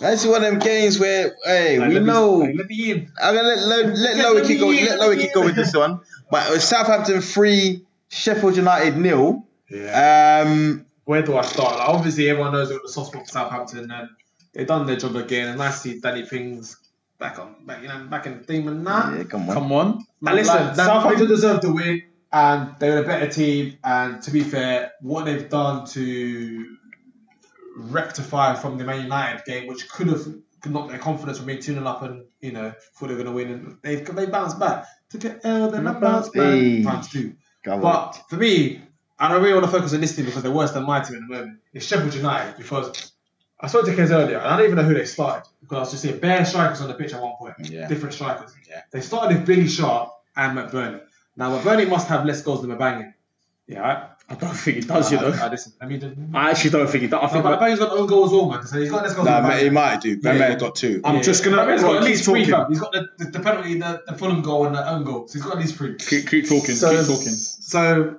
That's one of them games where, hey, we Let me- know. Let me in. I'm gonna let let, let keep go. Let Lowy keep go with this one. But it was Southampton three, Sheffield United nil. Yeah. Um, Where do I start? Like, obviously, everyone knows what the soft spot for Southampton, and they've done their job again. And to see Danny Ings back on, back you know, back in the team and that. yeah, come on. come on. Now listen, Like, Southampton deserved the win, and they were a better team. And to be fair, what they've done to rectify from the Man United game, which could have knocked their confidence from being 2 0 up and, you know, thought they were going to win, and they've they bounced back. Took it L, then they bounced back times two. On. But for me, and I really want to focus on this team because they're worse than my team at the moment. It's Sheffield United because I spoke to Kez earlier and I don't even know who they started because I was just seeing bare strikers on the pitch at one point. Yeah. Different strikers. Yeah. They started with Billy Sharp and McBurnie. Now McBurnie must have less goals than Mabangin. Yeah, right? I don't think he does. You I, know, I, listen, let me just. I actually don't think he does. I No, think. but Mabang's got own goal as well, man. So he's got less goals Nah, than man, he might do. Yeah, yeah. got two. I'm just gonna Mabang's got at keep least three, talking. fam. He's got the, the, the penalty, the, the Fulham goal, and the own goal. So he's got at least three. Keep, keep talking. So, keep talking. so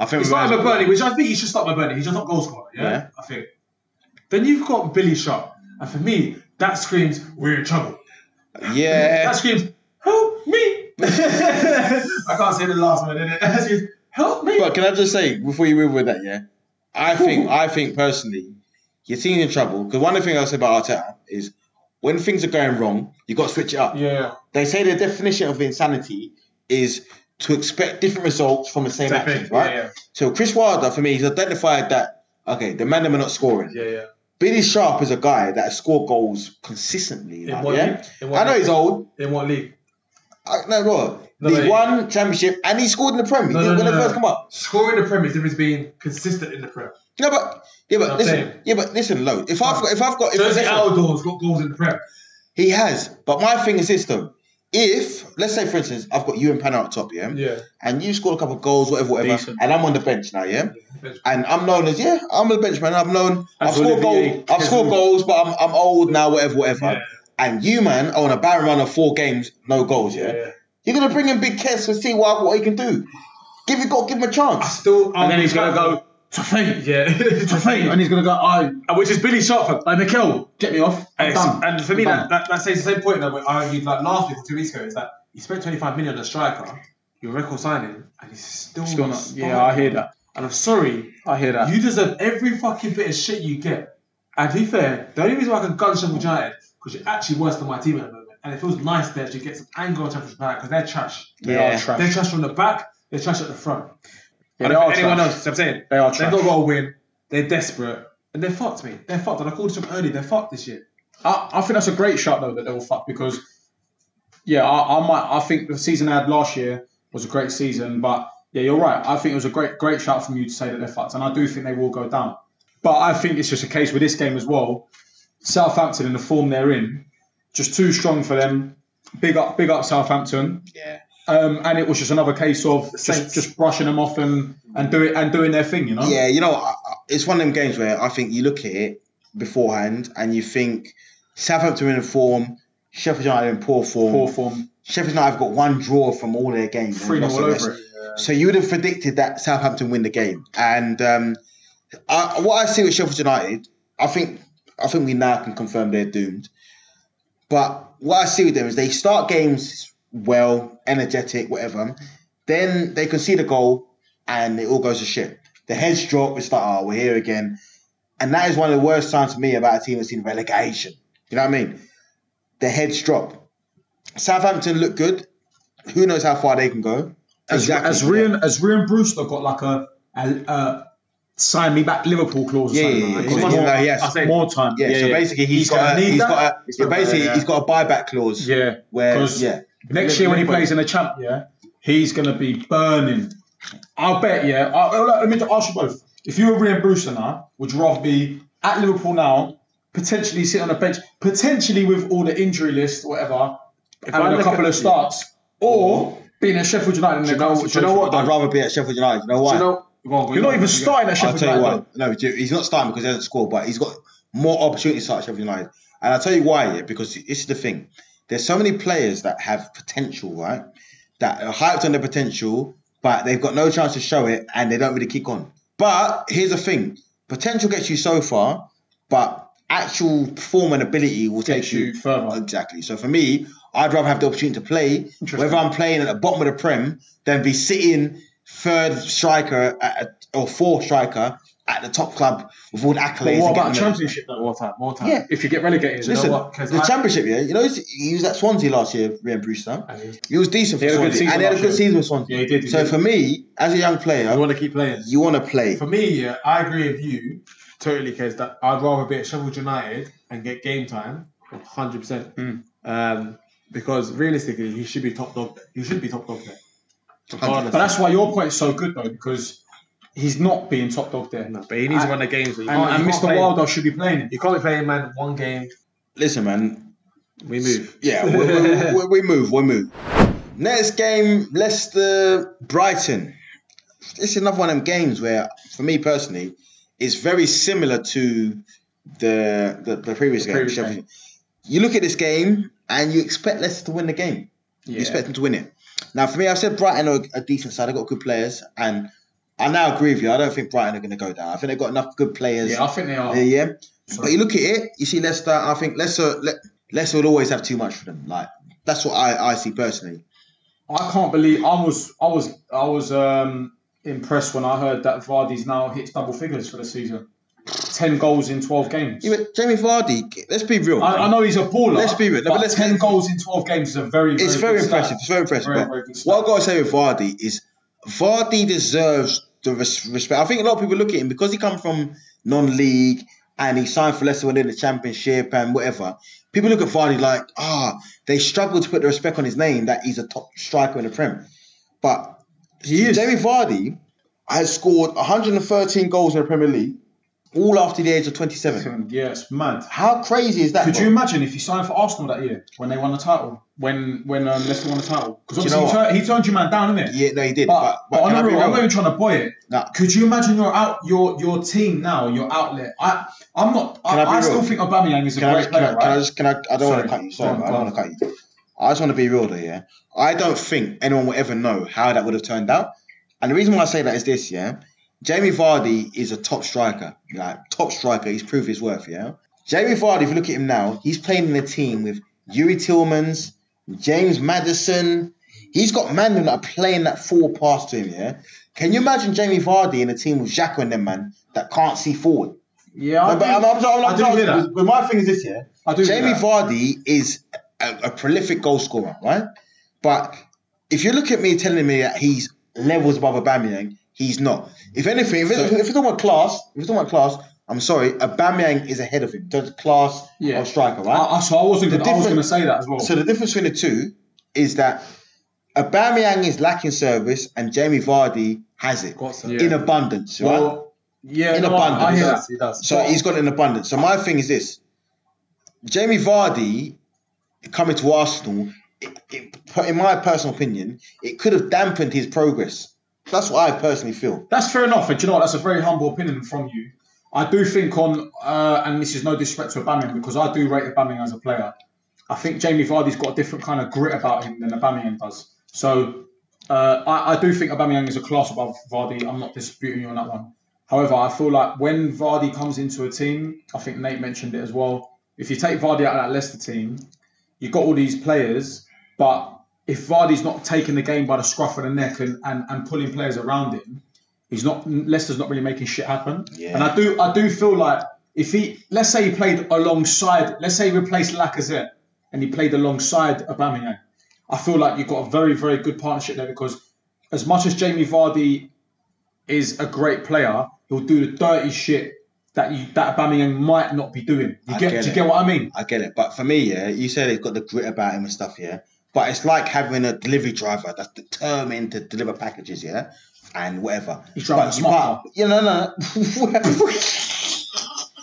I think He we might started as which I think he should start McBurnie. He's just not goal scorer, yeah? Yeah. I think. Then you've got Billy Sharp. And for me, that screams, we're in trouble. Yeah. That screams, help me. I can't say the last one, innit? That screams, help me. But can I just say before you move with that, yeah, I think I think personally, your team's in trouble because one of the things I say about Arteta is when things are going wrong, you got to switch it up. yeah. They say the definition of insanity is to expect different results from the same, actions, right? yeah, yeah. So Chris Wilder, for me, he's identified that okay, the man them are not scoring. Yeah, yeah. Billy Sharp is a guy that has scored goals consistently. What yeah, league? In what I know league? he's old. In what league? I, no, no, No, League One, Championship, and he scored in the Premier. No, no, when no, first come up. Scoring the Prem is difference being consistent in the Prem. No, but yeah, but listen, saying. yeah, but listen, low. If I've got, if I've got, if Aldo's got goals in the Prem. he has. But my thing is this though. If let's say for instance, I've got you and Pan up top, yeah, Yeah. and you scored a couple of goals, whatever, whatever, Decent. and I'm on the bench now, yeah, and I'm known as yeah, I'm the bench man. I'm known. I've scored goals. I've scored goals, but I'm I'm old now, whatever, whatever. Yeah. And you man are on a barren run of four games, no goals, yeah. Yeah. You're gonna bring in Big Kes to see what what he can do. Give you got give him a chance. still. And then he's gonna go to fate, Yeah. to fate, and he's gonna go. I, And Which is Billy Sharp. like Mikel, get me off. I'm And, done. and for me, I'm that, that, that says the same point that we argued like last week two weeks ago is that he spent 25 million on a striker, your record signing, and he's still, Still not not- yeah, I hear that. And I'm sorry, I hear that. you deserve every fucking bit of shit you get. And to be fair, the only reason why I can gun Sheffield United because you're actually worse than my team at the moment, and it feels nice there to get some anger on Sheffield United because they're trash. they Yeah. are trash. They're trash from the back. They're trash at the front. Yeah, and they for are anyone trash. else, I'm saying They are They've not got a win. They're desperate, and they're fucked, me. They're fucked. And I called them early. They're fucked this year. I, I think that's a great shot though that they will fuck because yeah, I, I might I think the season they had last year was a great season, but yeah, you're right. I think it was a great great shout from you to say that they're fucked, and I do think they will go down. But I think it's just a case with this game as well. Southampton in the form they're in, just too strong for them. Big up, big up Southampton. Yeah. Um, and it was just another case of just, just brushing them off and and doing and doing their thing, you know. Yeah, you know, I- I- it's one of them games where I think you look at it beforehand and you think Southampton in form, Sheffield United in poor form. Poor form, Sheffield United have got one draw from all their games. three all over it. So you would have predicted that Southampton win the game. And um, I, what I see with Sheffield United, I think I think we now can confirm they're doomed. But what I see with them is they start games well, energetic, whatever. Then they concede a goal and it all goes to shit. The heads drop, it's like, oh, we're here again. And that is one of the worst signs for me about a team that's in relegation. You know what I mean? The heads drop. Southampton look good. Who knows how far they can go? As, as Rian as Rhian Brewster got like a, a, a sign me back Liverpool clause. or Yeah, something yeah, like yeah. more, no, yes. I say more time. Yeah, so basically he's He's got gonna a, he's that. got a, yeah, basically yeah. he's got a buyback clause. Yeah, Where yeah, next year when he plays in the champ, yeah, he's gonna be burning. I'll bet. Yeah, I, I- let me ask you both. If you were Rhian Brewster now, would you rather be at Liverpool now, potentially sit on a bench, potentially with all the injury list, whatever, I having a couple at- of starts, or being at Sheffield United Do you know, do you know what? I'd rather be at Sheffield United. You know why? Do you know? Go on, go You're not even go on. starting at I'll Sheffield tell you United. why. No, do- he's not starting because he hasn't scored, but he's got more opportunities to start at Sheffield United. And I'll tell you why, yeah, because this is the thing. There's so many players that have potential, right? That are hyped on their potential, but they've got no chance to show it and they don't really kick on. But here's the thing potential gets you so far, but actual form and ability will take you you further. Exactly. So for me, I'd rather have the opportunity to play, whether I'm playing at the bottom of the Prem, than be sitting third striker at or fourth striker at the top club with all the accolades. But what about the- championship though? More time, more time. Yeah. If you get relegated, Listen, what? 'Cause the I- championship, yeah. You know, he was at Swansea last year, Rhian Brewster. He was decent for He had a good Swansea, and he had a good season with Swansea. Yeah, he did, he so did. for me, as a young You player, want to keep playing. you want to play. For me, yeah, I agree with you totally because that I'd rather be at Sheffield United and get game time, hundred percent. Mm. Um, because realistically, he should be top dog. He should be top dog there. Regardless. But that's why your point is so good though, because he's not being top dog there. No, but he needs to run the games. You And, can't- and Mr. Wilder should be playing him. You can't be playing man one game. Listen, man, We move. Yeah, we, we, we, we move, we move. Next game, Leicester Brighton. It's another one of them games where, for me personally, it's very similar to the the, the previous game. previous Sheffield. game. You look at this game and you expect Leicester to win the game. You expect them to win it. Now, for me, I've said Brighton are a decent side. They've got good players, and I now agree with you. I don't think Brighton are going to go down. I think they've got enough good players. Yeah, I think they are. Yeah, yeah. But you look at it, you see Leicester. I think Leicester, Le- Leicester will always have too much for them. Like that's what I, I see personally. I can't believe I was I was I was um, impressed when I heard that Vardy's now hits double figures for the season. Ten goals in twelve games. Yeah, but Jamie Vardy, let's be real. I, I know he's a baller. Let's be real. No, but, but let's- ten goals in twelve games is a very, very it's very good stat. impressive. It's very impressive. Very, but very what I've got to say with Vardy is Vardy deserves the res- respect. I think a lot of people look at him because he come from non-league and he signed for Leicester within the Championship and whatever. People look at Vardy like, ah, they struggle to put the respect on his name that he's a top striker in the Prem. But He is. Jamie Vardy has scored 113 goals in the Premier League all after the age of 27. Yeah, it's mad. How crazy is that? Could bro? you imagine if he signed for Arsenal that year when they won the title? When when um, Leicester won the title? Because Do you obviously know he, turned, he turned you man down, innit? Yeah, no, he did. But, But, but, but on can real, I'm not even trying to boy it. Nah. Could you imagine your out your your team now, your outlet? I I'm not. Can I, I I, still think Aubameyang is a Can I, great can, player, I, can I right? just, can I, I don't want to cut you. Sorry, bro, I don't want to cut you. I just want to be real though, yeah. I don't think anyone will ever know how that would have turned out. And the reason why I say that is this, yeah. Jamie Vardy is a top striker, like top striker. He's proved his worth, yeah. Jamie Vardy, if you look at him now, he's playing in a team with Youri Tielemans, James Maddison. He's got man that are playing that forward pass to him, yeah. Can you imagine Jamie Vardy in a team with Xhaka and them man that can't see forward? Yeah, No, but do. I'm, I'm, I'm, I'm, I do hear that. But my thing is this, yeah. I do. Jamie. Vardy is a, a prolific goal scorer, right? But if you look at me telling me that he's levels above a Aubameyang, he's not. If anything, if, it, if you're talking about class, if you're talking about class, I'm sorry, Aubameyang is ahead of him. of class Yeah. of striker, right? I, I, so I wasn't. Gonna, I was going to say that as well. So the difference between the two is that Aubameyang is lacking service and Jamie Vardy has it Yeah. in abundance, right? well, yeah, In no, I- I, abundance. hear He that. does. He does. So he's got it in abundance. So my thing is this: Jamie Vardy coming to Arsenal, it, it, in my personal opinion, it could have dampened his progress. That's what I personally feel. That's fair enough, and you know what? That's a very humble opinion from you. I do think on, uh, and this is no disrespect to Aubameyang because I do rate Aubameyang as a player. I think Jamie Vardy's got a different kind of grit about him than Aubameyang does. So uh, I, I do think Aubameyang is a class above Vardy. I'm not disputing you on that one. However, I feel like when Vardy comes into a team, I think Nate mentioned it as well. If you take Vardy out of that Leicester team, you've got all these players, but if Vardy's not taking the game by the scruff of the neck and, and, and pulling players around him, he's not Leicester's not really making shit happen. Yeah. And I do I do feel like if he let's say he played alongside let's say he replaced Lacazette and he played alongside Aubameyang, I feel like you've got a very, very good partnership there because as much as Jamie Vardy is a great player, he'll do the dirty shit that you that Aubameyang might not be doing. You get, get do you get what I mean? I get it, but for me, yeah, you said he's got the grit about him and stuff, yeah. But it's like having a delivery driver that's determined to deliver packages, yeah, and whatever. He's driving But- a smart but- You know, no, no.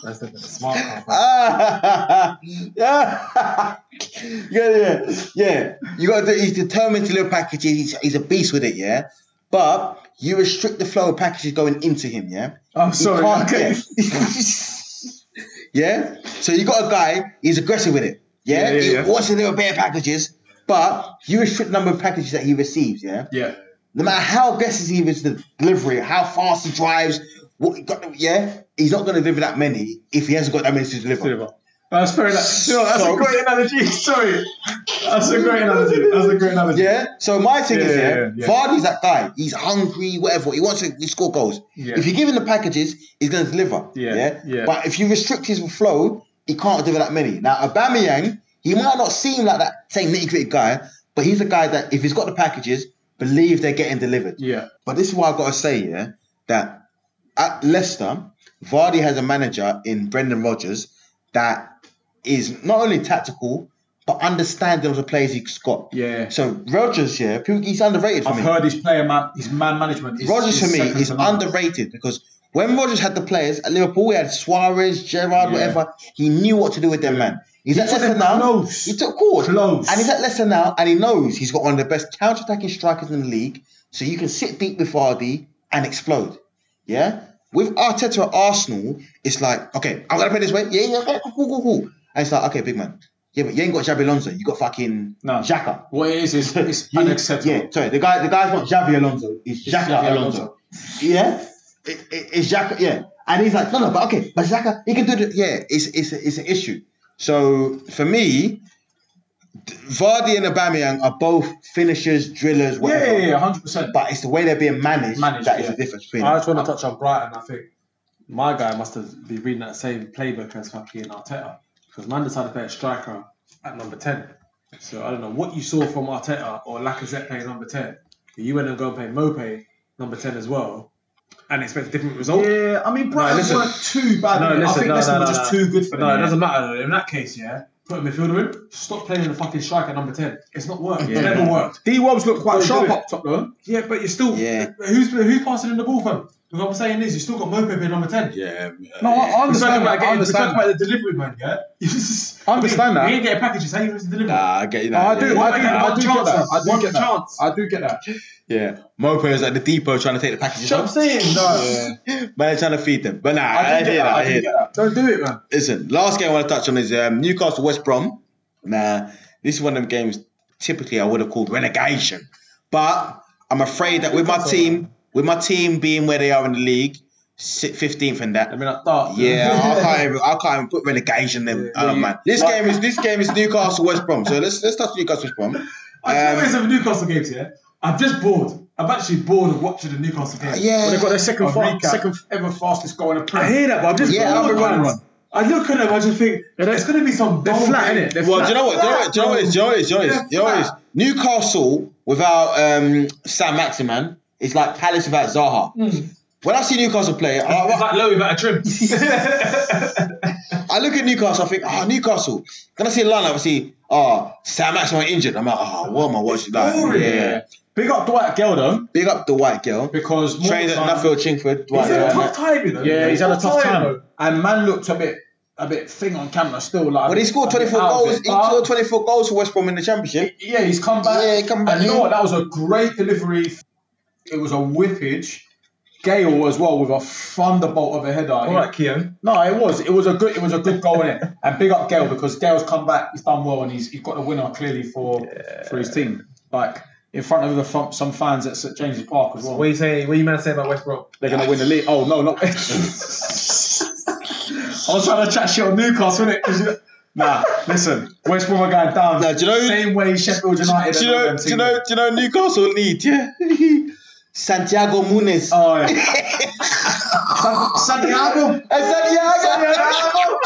That's the smart car. Ah, yeah, yeah, yeah, yeah. You got to. He's determined to deliver packages. He's, he's a beast with it, yeah. But you restrict the flow of packages going into him, yeah. Oh, He sorry. Okay. yeah. So you got a guy. He's aggressive with it. Yeah. Yeah, yeah, he wants to deliver better packages, but you restrict the number of packages that he receives, yeah. Yeah. No matter how aggressive he is the delivery, how fast he drives, what he got, yeah, he's not going to deliver that many if he hasn't got that many to deliver. That's fair enough. You know, that's So- a great analogy. Sorry. That's a great analogy. That's a great analogy. Yeah. So my thing Yeah, is, yeah, yeah, yeah. Vardy's that guy. He's hungry, whatever. He wants to he score goals. Yeah. If you give him the packages, he's going to deliver. Yeah, yeah. But if you restrict his flow, he can't deliver that many. Now, Aubameyang, he might not seem like that same nitty gritty guy, but he's a guy that if he's got the packages, believe they're getting delivered. Yeah. But this is what I've got to say, yeah, that at Leicester, Vardy has a manager in Brendan Rodgers that is not only tactical, but understanding of the players he's got. Yeah. So Rodgers, yeah, he's underrated for I've me. heard his player man, his man management. Is, Rodgers is for me is underrated because when Rodgers had the players at Liverpool, he had Suarez, Gerrard, Yeah. whatever. He knew what to do with them, man. He's He at Leicester now. close. He took course. Close. And he's at Leicester now, and he knows he's got one of the best counter-attacking strikers in the league. So you can sit deep with Vardy and explode. Yeah. With Arteta at Arsenal, it's like, okay, I'm gonna play this way. Yeah, yeah, okay, cool, cool, cool. And it's like, okay, big man. Yeah, but you ain't got Xabi Alonso. You got fucking No. Xhaka. What it is is it's You- unacceptable. Yeah, sorry, the guy, the guy's not Xabi Alonso. It's Xhaka Xabi Alonso. Yeah, it, it, it's Xhaka. Yeah, and he's like, no, no, but okay, but Xhaka, he can do the. Yeah, it's it's it's an issue. So for me, Vardy and Aubameyang are both finishers, drillers, Yeah, whatever. yeah, yeah, hundred percent. But it's the way they're being managed, Managed, that is yeah. the difference between. I just want to touch on Brighton. I think my guy must have been reading that same playbook as fucking Arteta because man decided to play a striker at number ten. So I don't know what you saw from Arteta or Lacazette playing number ten. But you went and go and play Maupay number ten as well, and expect a different result. Yeah, I mean, Brighton listen. weren't too bad. No, innit? I think no, Leicester no, were no, just no. too good for them. No, it doesn't matter. In that case, yeah, put a midfielder in. Stop playing the fucking striker number ten. It's not worked. Yeah. It's never worked. D Wobbs looked quite Don't sharp up top though. Yeah, but you're still. Yeah. Who's who's passing in the ball from? What I'm saying is, you still got Maupay being number 10. Yeah. No, I, I We're talking understand about, that. I getting, we're understand talking about the delivery man, yeah? I understand that. We ain't getting packages, how you supposed to deliver? Nah, I get you. No, Now, I do, yeah. I do, I One do get that. I do one get that. I do get that. Yeah. Maupay is at the depot trying to take the packages. That's what I'm home. saying. No. Man, trying to feed them. But nah, I, I hear, that. That. I, I hear that. Don't do it, man. Listen, last game I want to touch on is um, Newcastle West Brom. Nah, this is one of them games typically I would have called relegation. But I'm afraid that with my team, with my team being where they are in the league, sit 15th and that. I mean, I thought. Yeah, I can't even I can't even put relegation them. Yeah, oh, man. This game is this game is Newcastle West Brom. So let's let's touch Newcastle West Brom. I Um, always have Newcastle games, yeah? I'm just bored. I'm actually bored of watching the Newcastle games. yeah. Well, they got their second, A fa- second ever fastest goal in a the I hear that, but I'm just Yeah, bored, I'll be run. I look at them, I just think, it's going to be some They're dull flat, game. innit? They're Well, flat. do you know what? Do you know what? Do you know what? Do you know what? Do you know what? Do you know what? Newcastle without um, Saint-Maximin is like Palace without Zaha. Hmm. When I see Newcastle play, I, It's like Lowy about a trim. I look at Newcastle. I think, oh, Newcastle. Then I see a lineup. I see, oh, Saint-Maximin injured. I'm like, oh, what am I watching? Like, boring. yeah. Big up Dwight Gayle though, Big up the white girl. because more Trained at Nuffield Chingford. He's Dwight had a tough time, you know. Yeah, he's had a tough time, though. and man looked a bit, a bit thing on camera still. Like, but he scored 24 goals. He scored 24 goals for West Brom in the Championship. Yeah, he's come back. Yeah, he come back. And you know what? That was a great delivery. It was a whippage. Gayle as well with a thunderbolt of a header. All right, Keon. No, it was. It was a good. It was a good goal in it. And big up Gayle because Gayle's come back. He's done well and he's he's got the winner clearly for for his team. Like in front of the, some fans at St James's Park as well. What are you saying? What are you man saying about West Brom? They're gonna win the league. Oh no, not. I was trying to chat shit on Newcastle, innit? Nah, listen. West Brom are going down. Nah, do you know- Same way Sheffield United. Do you know? Do you know? Do you know Newcastle need? Yeah. Santiago Munez. Oh yeah. San- Santiago. Hey, Santiago.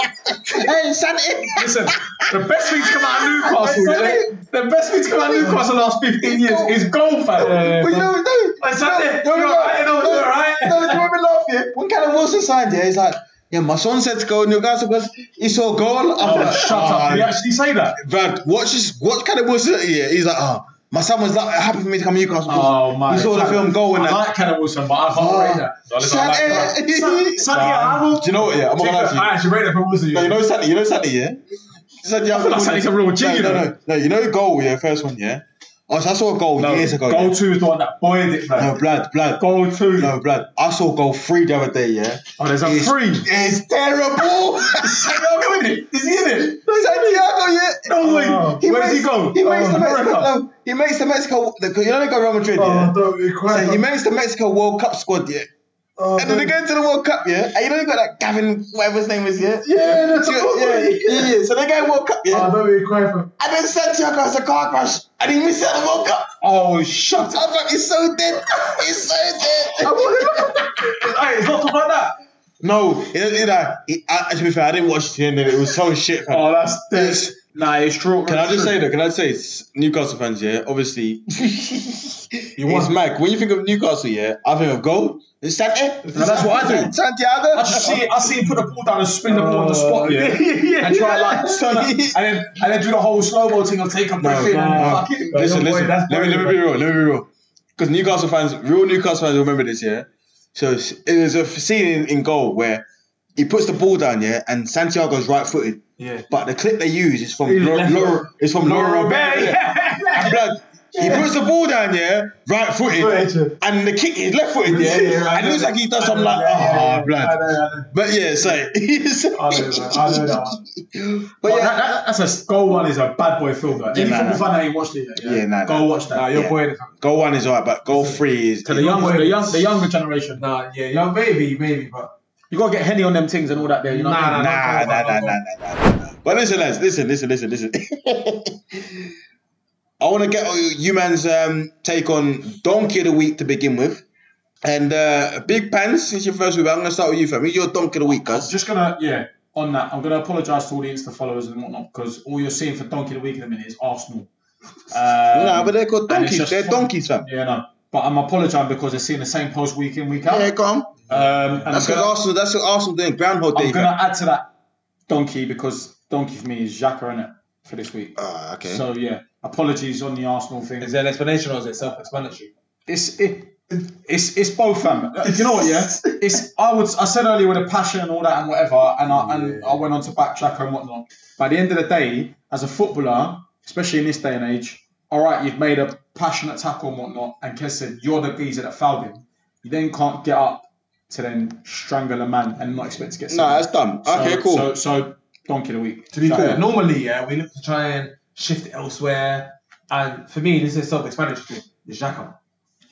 hey, Santi. Listen, the best thing to come out of Newcastle, Hey, yeah, the best thing to come out of Newcastle the last 15 years is goal, fam. But you know, no, Hey, Santi, no, you're no, alright, no, you're alright. No, do you remember last year when Callum Wilson signed? Yeah, he's like, yeah, my son said to go Newcastle because he saw a goal. I'm Oh, like, shut up. Did he "Ah, actually say that? Brad, watch this. Watch Callum Wilson. Yeah, he's like, oh, my son was like, happy for me to come to Newcastle. because Oh, my. He saw the film goal and I like Kenneth Wilson, but I can't Oh, rate that. So listen, I like that. Santi. Santiago. Do you know what? Yeah, I'm not gonna lie to you. I actually rate that from Wilson. No, you know Santi. You know Santi, yeah. Santi, I like Santi's a real G, No, no, no, no. You know goal, yeah, first one, yeah. Oh, so I saw a goal No, years ago. Goal yeah. two is the one that buoyed it, man. No, blood, blood. Goal two. No, blood. I saw goal three the other day, yeah. Oh, there's a It's- three. It's terrible. Santiago in it. Is he in it? Santiago, yeah. No way. Oh, He Where makes, does he go? He makes Oh, the Mexico. No, he makes the Mexico. The, you know they go Real Madrid, oh, yeah. don't be So he makes the Mexico World Cup squad, yeah. Oh, and then they go into the World Cup, yeah. And you know you got that Gavin, whatever his name is, yeah. Yeah, that's So, yeah, yeah, yeah. So they go World Cup, yeah. Oh, don't be crying for. and then Santiago has a car crash, and he misses out the World Cup. Oh, shut up. was like, he's so dead. He's so dead. Hey, it's not talking about that. no, you you know, he, I, to be fair, I didn't watch it the end, and it was so shit. fam. Oh, that's It's- dead. Nah, it's true. Can I just It's say true. though? Can I say Newcastle fans? Yeah, obviously, You it's won. Mike. When you think of Newcastle, yeah, I think of gold. It's Santi. No, that's what I do. Santiago. I just see, I see him put the ball down and spin the ball on the spot, oh, yeah, yeah, and try like turn it, and then and then do the whole slow mo thing of take a breath in and no. fuck it. Listen, listen. Let me, let me be real. Let me be real. Because Newcastle fans, real Newcastle fans, remember this, yeah. So it's- it was a scene in, in goal where he puts the ball down, yeah, and Santiago's right-footed. Yeah. But the clip they use is from Laura, it's from Laura. Robert, yeah. Blood, he puts the ball down, yeah, right-footed, Footed. and the kick is left-footed, yeah, Yeah, yeah, and it looks like he does something like, yeah, oh, yeah, oh, yeah. blood. I know, I know. But yeah, so, I know, that. I know that one. but yeah, that, that, that's a goal one is a bad boy film. Though. Any nah, football nah. fan that ain't watched it yet, yeah, Yeah, nah, go nah. watch that. Nah, your Yeah. boy. goal one is alright, but goal three is. to the young, the young, the younger generation. Nah, yeah, yeah, maybe, maybe, but You gotta get henny on them things and all that. There, you know. Nah. Nah, nah, nah, nah, nah, nah, nah. But listen, lads, listen, listen, listen, listen. I want to get you man's um, take on Donkey of the Week to begin with. And uh, Big Pants, since your first week, I'm going to start with you, fam. Who's your Donkey of the Week, cuz? just gonna, yeah, on that, I'm gonna apologise to all the Insta followers and whatnot because all you're seeing for Donkey of the Week at the minute is Arsenal. Um, nah, but they're called donkeys. They're fun. donkeys, fam. Yeah, no. But I'm apologising because they're seeing the same post week in, week out. Yeah, on. Um, and That's because Arsenal, that's what Arsenal doing. Groundhog Day, I'm gonna add to that donkey because donkey for me is Xhaka in it for this week. Ah, okay. So yeah, apologies on the Arsenal thing. is there an explanation or is it self-explanatory? It's it. It's it's both, fam. Uh, You know what? Yeah, it's I would I said earlier with the passion and all that and whatever, and I and I went on to backtrack and whatnot. By the end of the day, as a footballer, especially in this day and age, all right, you've made a passionate tackle and whatnot, and Kes said you're the geezer that fouled him. You then can't get up to then strangle a man and not expect to get. No, that's done. So- Okay, cool. So so donkey of the week. To be fair, yeah. normally, yeah, we look to try and shift elsewhere. And for me, this is self-explanatory. It's Xhaka.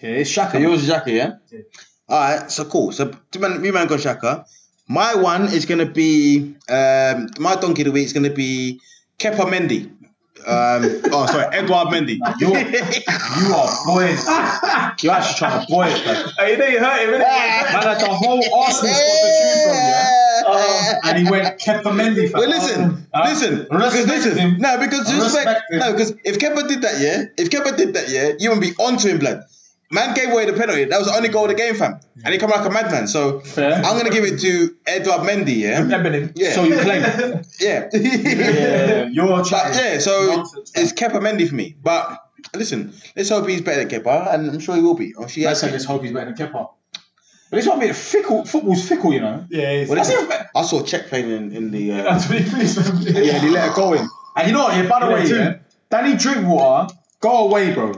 yeah, it's Xhaka. So yours is Xhaka, yeah? Yeah. All right, so cool. So two man, me man got Xhaka. My one is gonna be um, my donkey of the week is gonna be Kepa Mendy. Um, oh, sorry, Edward Mendy. You're, you are boiling. You're actually trying to boil it, man. Hey, you know you hurt him, innit? Man had the whole Arsenal squad to choose from, yeah. And he went Kepa Mendy. fam. Well, listen, Uh, listen, because listen, him. no, because respect, Respect no, because if Kepa did that, yeah, if Kepa did that, yeah, you would be onto him, blood. Man gave away the penalty. That was the only goal of the game, fam. And he come like a madman. So Fair. I'm gonna give it to Edward Mendy, yeah, Remember yeah, So you claim. yeah, Yeah, you're But yeah, so Nonsense, it's Kepa Mendy for me. But listen, let's hope he's better than Kepa, and I'm sure he will be. Oh, she I has say let's hope he's better than Kepa. But it's not one, fickle. Football's fickle, you know. Yeah, he's Well, That's listen, even better. I saw Cech playing in, in the. Uh, That's what he thinks, man. Yeah, and he let it go in. And you know what? Yeah, by the Yeah, way, yeah, Danny Drinkwater, go away, bro.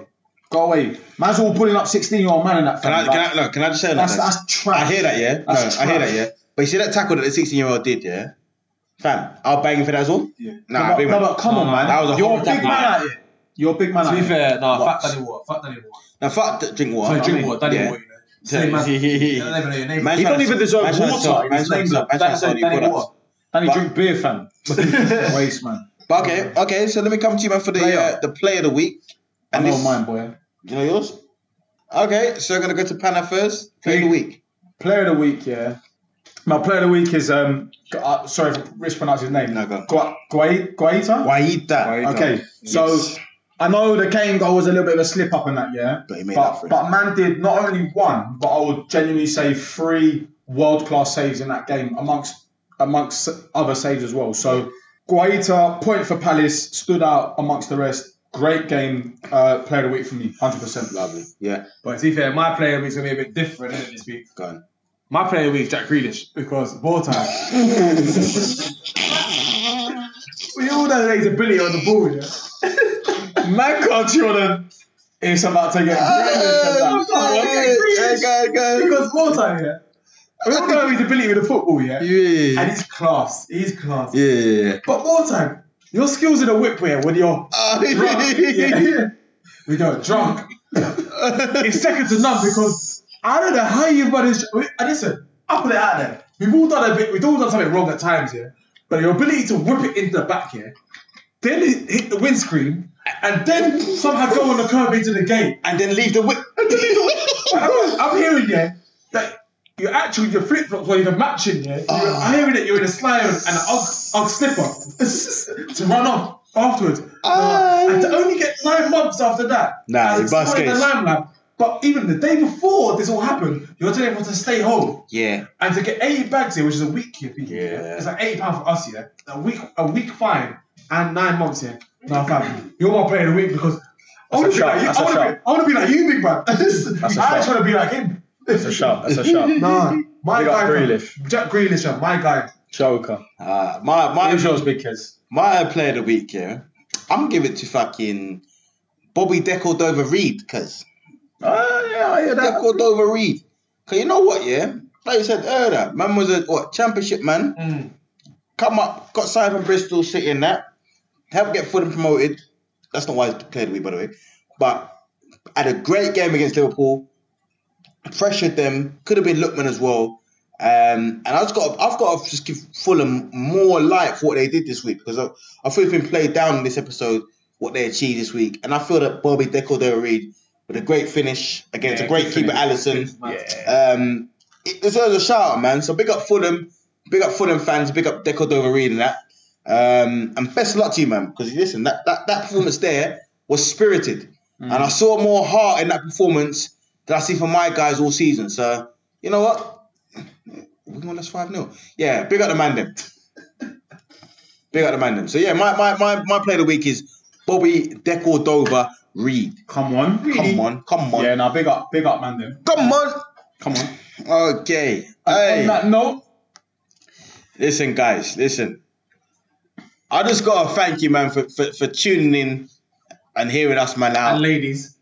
Go away. Man's all pulling up 16 year old man in that. can I, fam, can like, I, no, can I just say that's, that? that's trash. I hear that, yeah. No, That's I hear that, yeah. But you see that tackle that the 16 year old did, yeah. Fam, I'll bang him for that as well. Yeah. Nah, no, big but, man. no, but come No, on, man. that was a You're a big tackle. man out here. You're a big man To be fair, no, fuck Danny Water. Fuck Danny Water. Now fuck the drink water. Sorry, drink. Danny Water, you man. He- he- he- I don't even know your name. Man He don't even deserve man trying to water sell- in man his name, sell- though. man trying to That's sell Danny. Water. Danny drink beer, fam. Waste, man. But okay, okay. So let me come to you, man, for the Player. uh, the play of the week. I And know this, mine, boy. you know yours. Okay, so I'm gonna go to Panna first. Play of the week. Player of the week, yeah. My player of the week is um. Uh, sorry if I mispronounce his name. No, go. Gua- Gua- Guaita. Guaita. Okay, so Yes. I know the Kane goal was a little bit of a slip up in that, yeah. But he made up But, for it. but man did not only one, but I would genuinely say three world class saves in that game amongst amongst other saves as well. So Guaita, point for Palace, stood out amongst the rest. Great game, uh, player of the week for me, hundred percent. Lovely. Yeah, But to be fair, my player of the week's going to be a bit different, isn't it, this week? go on. My player of the week is Jack Grealish because ball time. We all know that he's ability on the ball, yeah? Man can't chew on him. It's about to get Oh, Yeah, go, go. Because ball time, yeah? We all know his ability with the football, yeah? Yeah. And he's class. He's class. Yeah, yeah, yeah. But more time, your skills in the whip here when you're Oh, drunk, yeah, we go drunk. it's second to none because I don't know how you've managed. And listen, I put it out there. We've all done a bit. We've all done something wrong at times here. But your ability to whip it into the back here, then it hit the windscreen, and then somehow go on the curb into the gate. And then leave the whip. I'm, I'm hearing yeah that you're actually your flip flops weren't even matching yeah. I'm hearing that you're in a slide and an Ugg, Ugg slipper to run off afterwards. Ah. and to only get nine months after that. Nah, as you bust in the case. limelight. But even the day before this all happened, you're telling everyone to stay home Yeah. and to get 80 bags here, which is a week here, people. Yeah. It's like 80 pounds for us here. A week, a week fine and nine months here. No, fam, you're my player of the week because I want to be like you. that's I a want to shout. be, I want to be like you, big man. a I shout. trying to be like him. That's a shout. That's a shout. Nah, my Big up guy, fam. Grealish. Jack Grealish, yeah, my guy. Joker. Uh, my my Who's yours, big kids? my player of the week, yeah. I'm gonna give it to fucking Bobby De Cordova-Reid, cause Oh, yeah, I hear that. De Cordova-Reid. Cause you know what, yeah. Like you said earlier, man was a what championship man. Mm. Come up, got signed from Bristol City and that. Helped get Fulham promoted. That's not why he's played the week, by the way. But had a great game against Liverpool. Pressured them. Could have been Lookman as well. Um, and I've got I've got to just give Fulham more light for what they did this week because I, I feel it's been played down in this episode what they achieved this week, and I feel that Bobby Deco Reed with a great finish against Yeah, a great keeper finish. Alisson. Yeah. Um, it deserves a shout out, man. So big up Fulham, big up Fulham fans, big up De Cordova-Reid and that. Um, and best of luck to you, man, because listen, that, that, that performance there was spirited. And I saw more heart in that performance than I see from my guys all season. So, you know what? We won us 5 0. Yeah, big up the man them. Big up the man them. So, yeah, my, my, my, my play of the week is Bobby De Cordova Reid. Come on. Come on, come on, Yeah, now big up, big up, man. Then come on. come on. Okay. And Hey. On that note, Listen, guys, listen. I just gotta thank you, man, for, for, for tuning in and hearing us, man, Out. And ladies.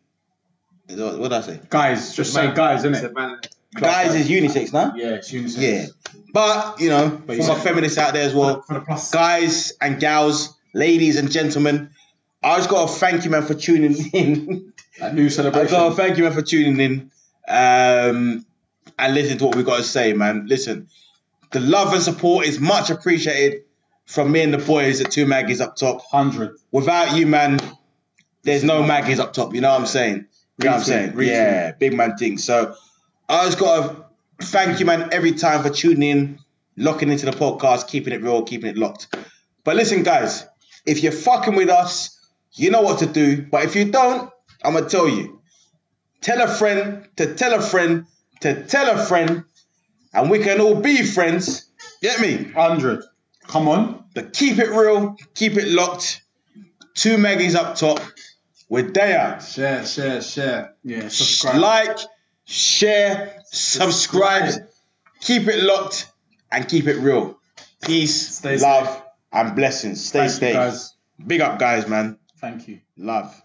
What what did I say? guys, just say guys, innit? Said man. Guys is unisex now. Yeah, it's unisex. Yeah, but you know, for my feminists out there as well, For the plus. guys and gals, ladies and gentlemen, I just gotta thank you, man, for tuning in. That new I celebration. gotta thank you, man, for tuning in um, and listen to what we got to say, man. Listen, the love and support is much appreciated from me and the boys at Two Maggies up top. Hundred. Without you, man, there's no Maggies up top. You know what I'm saying? You know what I'm saying? Yeah, big man thing. So I just gotta thank you, man, every time for tuning in, locking into the podcast, keeping it real, keeping it locked. But listen, guys, if you're fucking with us, you know what to do. But if you don't, I'm gonna tell you. Tell a friend to tell a friend to tell a friend, and we can all be friends. Get me? Hundred. Come on. But keep it real, keep it locked. Two Maggies up top. We're there. Share, share, share. Yeah, subscribe. Like, share, subscribe. Keep it locked and keep it real. Peace, Stay love, and blessings. Stay Thank safe. guys. Big up, guys, man. Thank you. Love.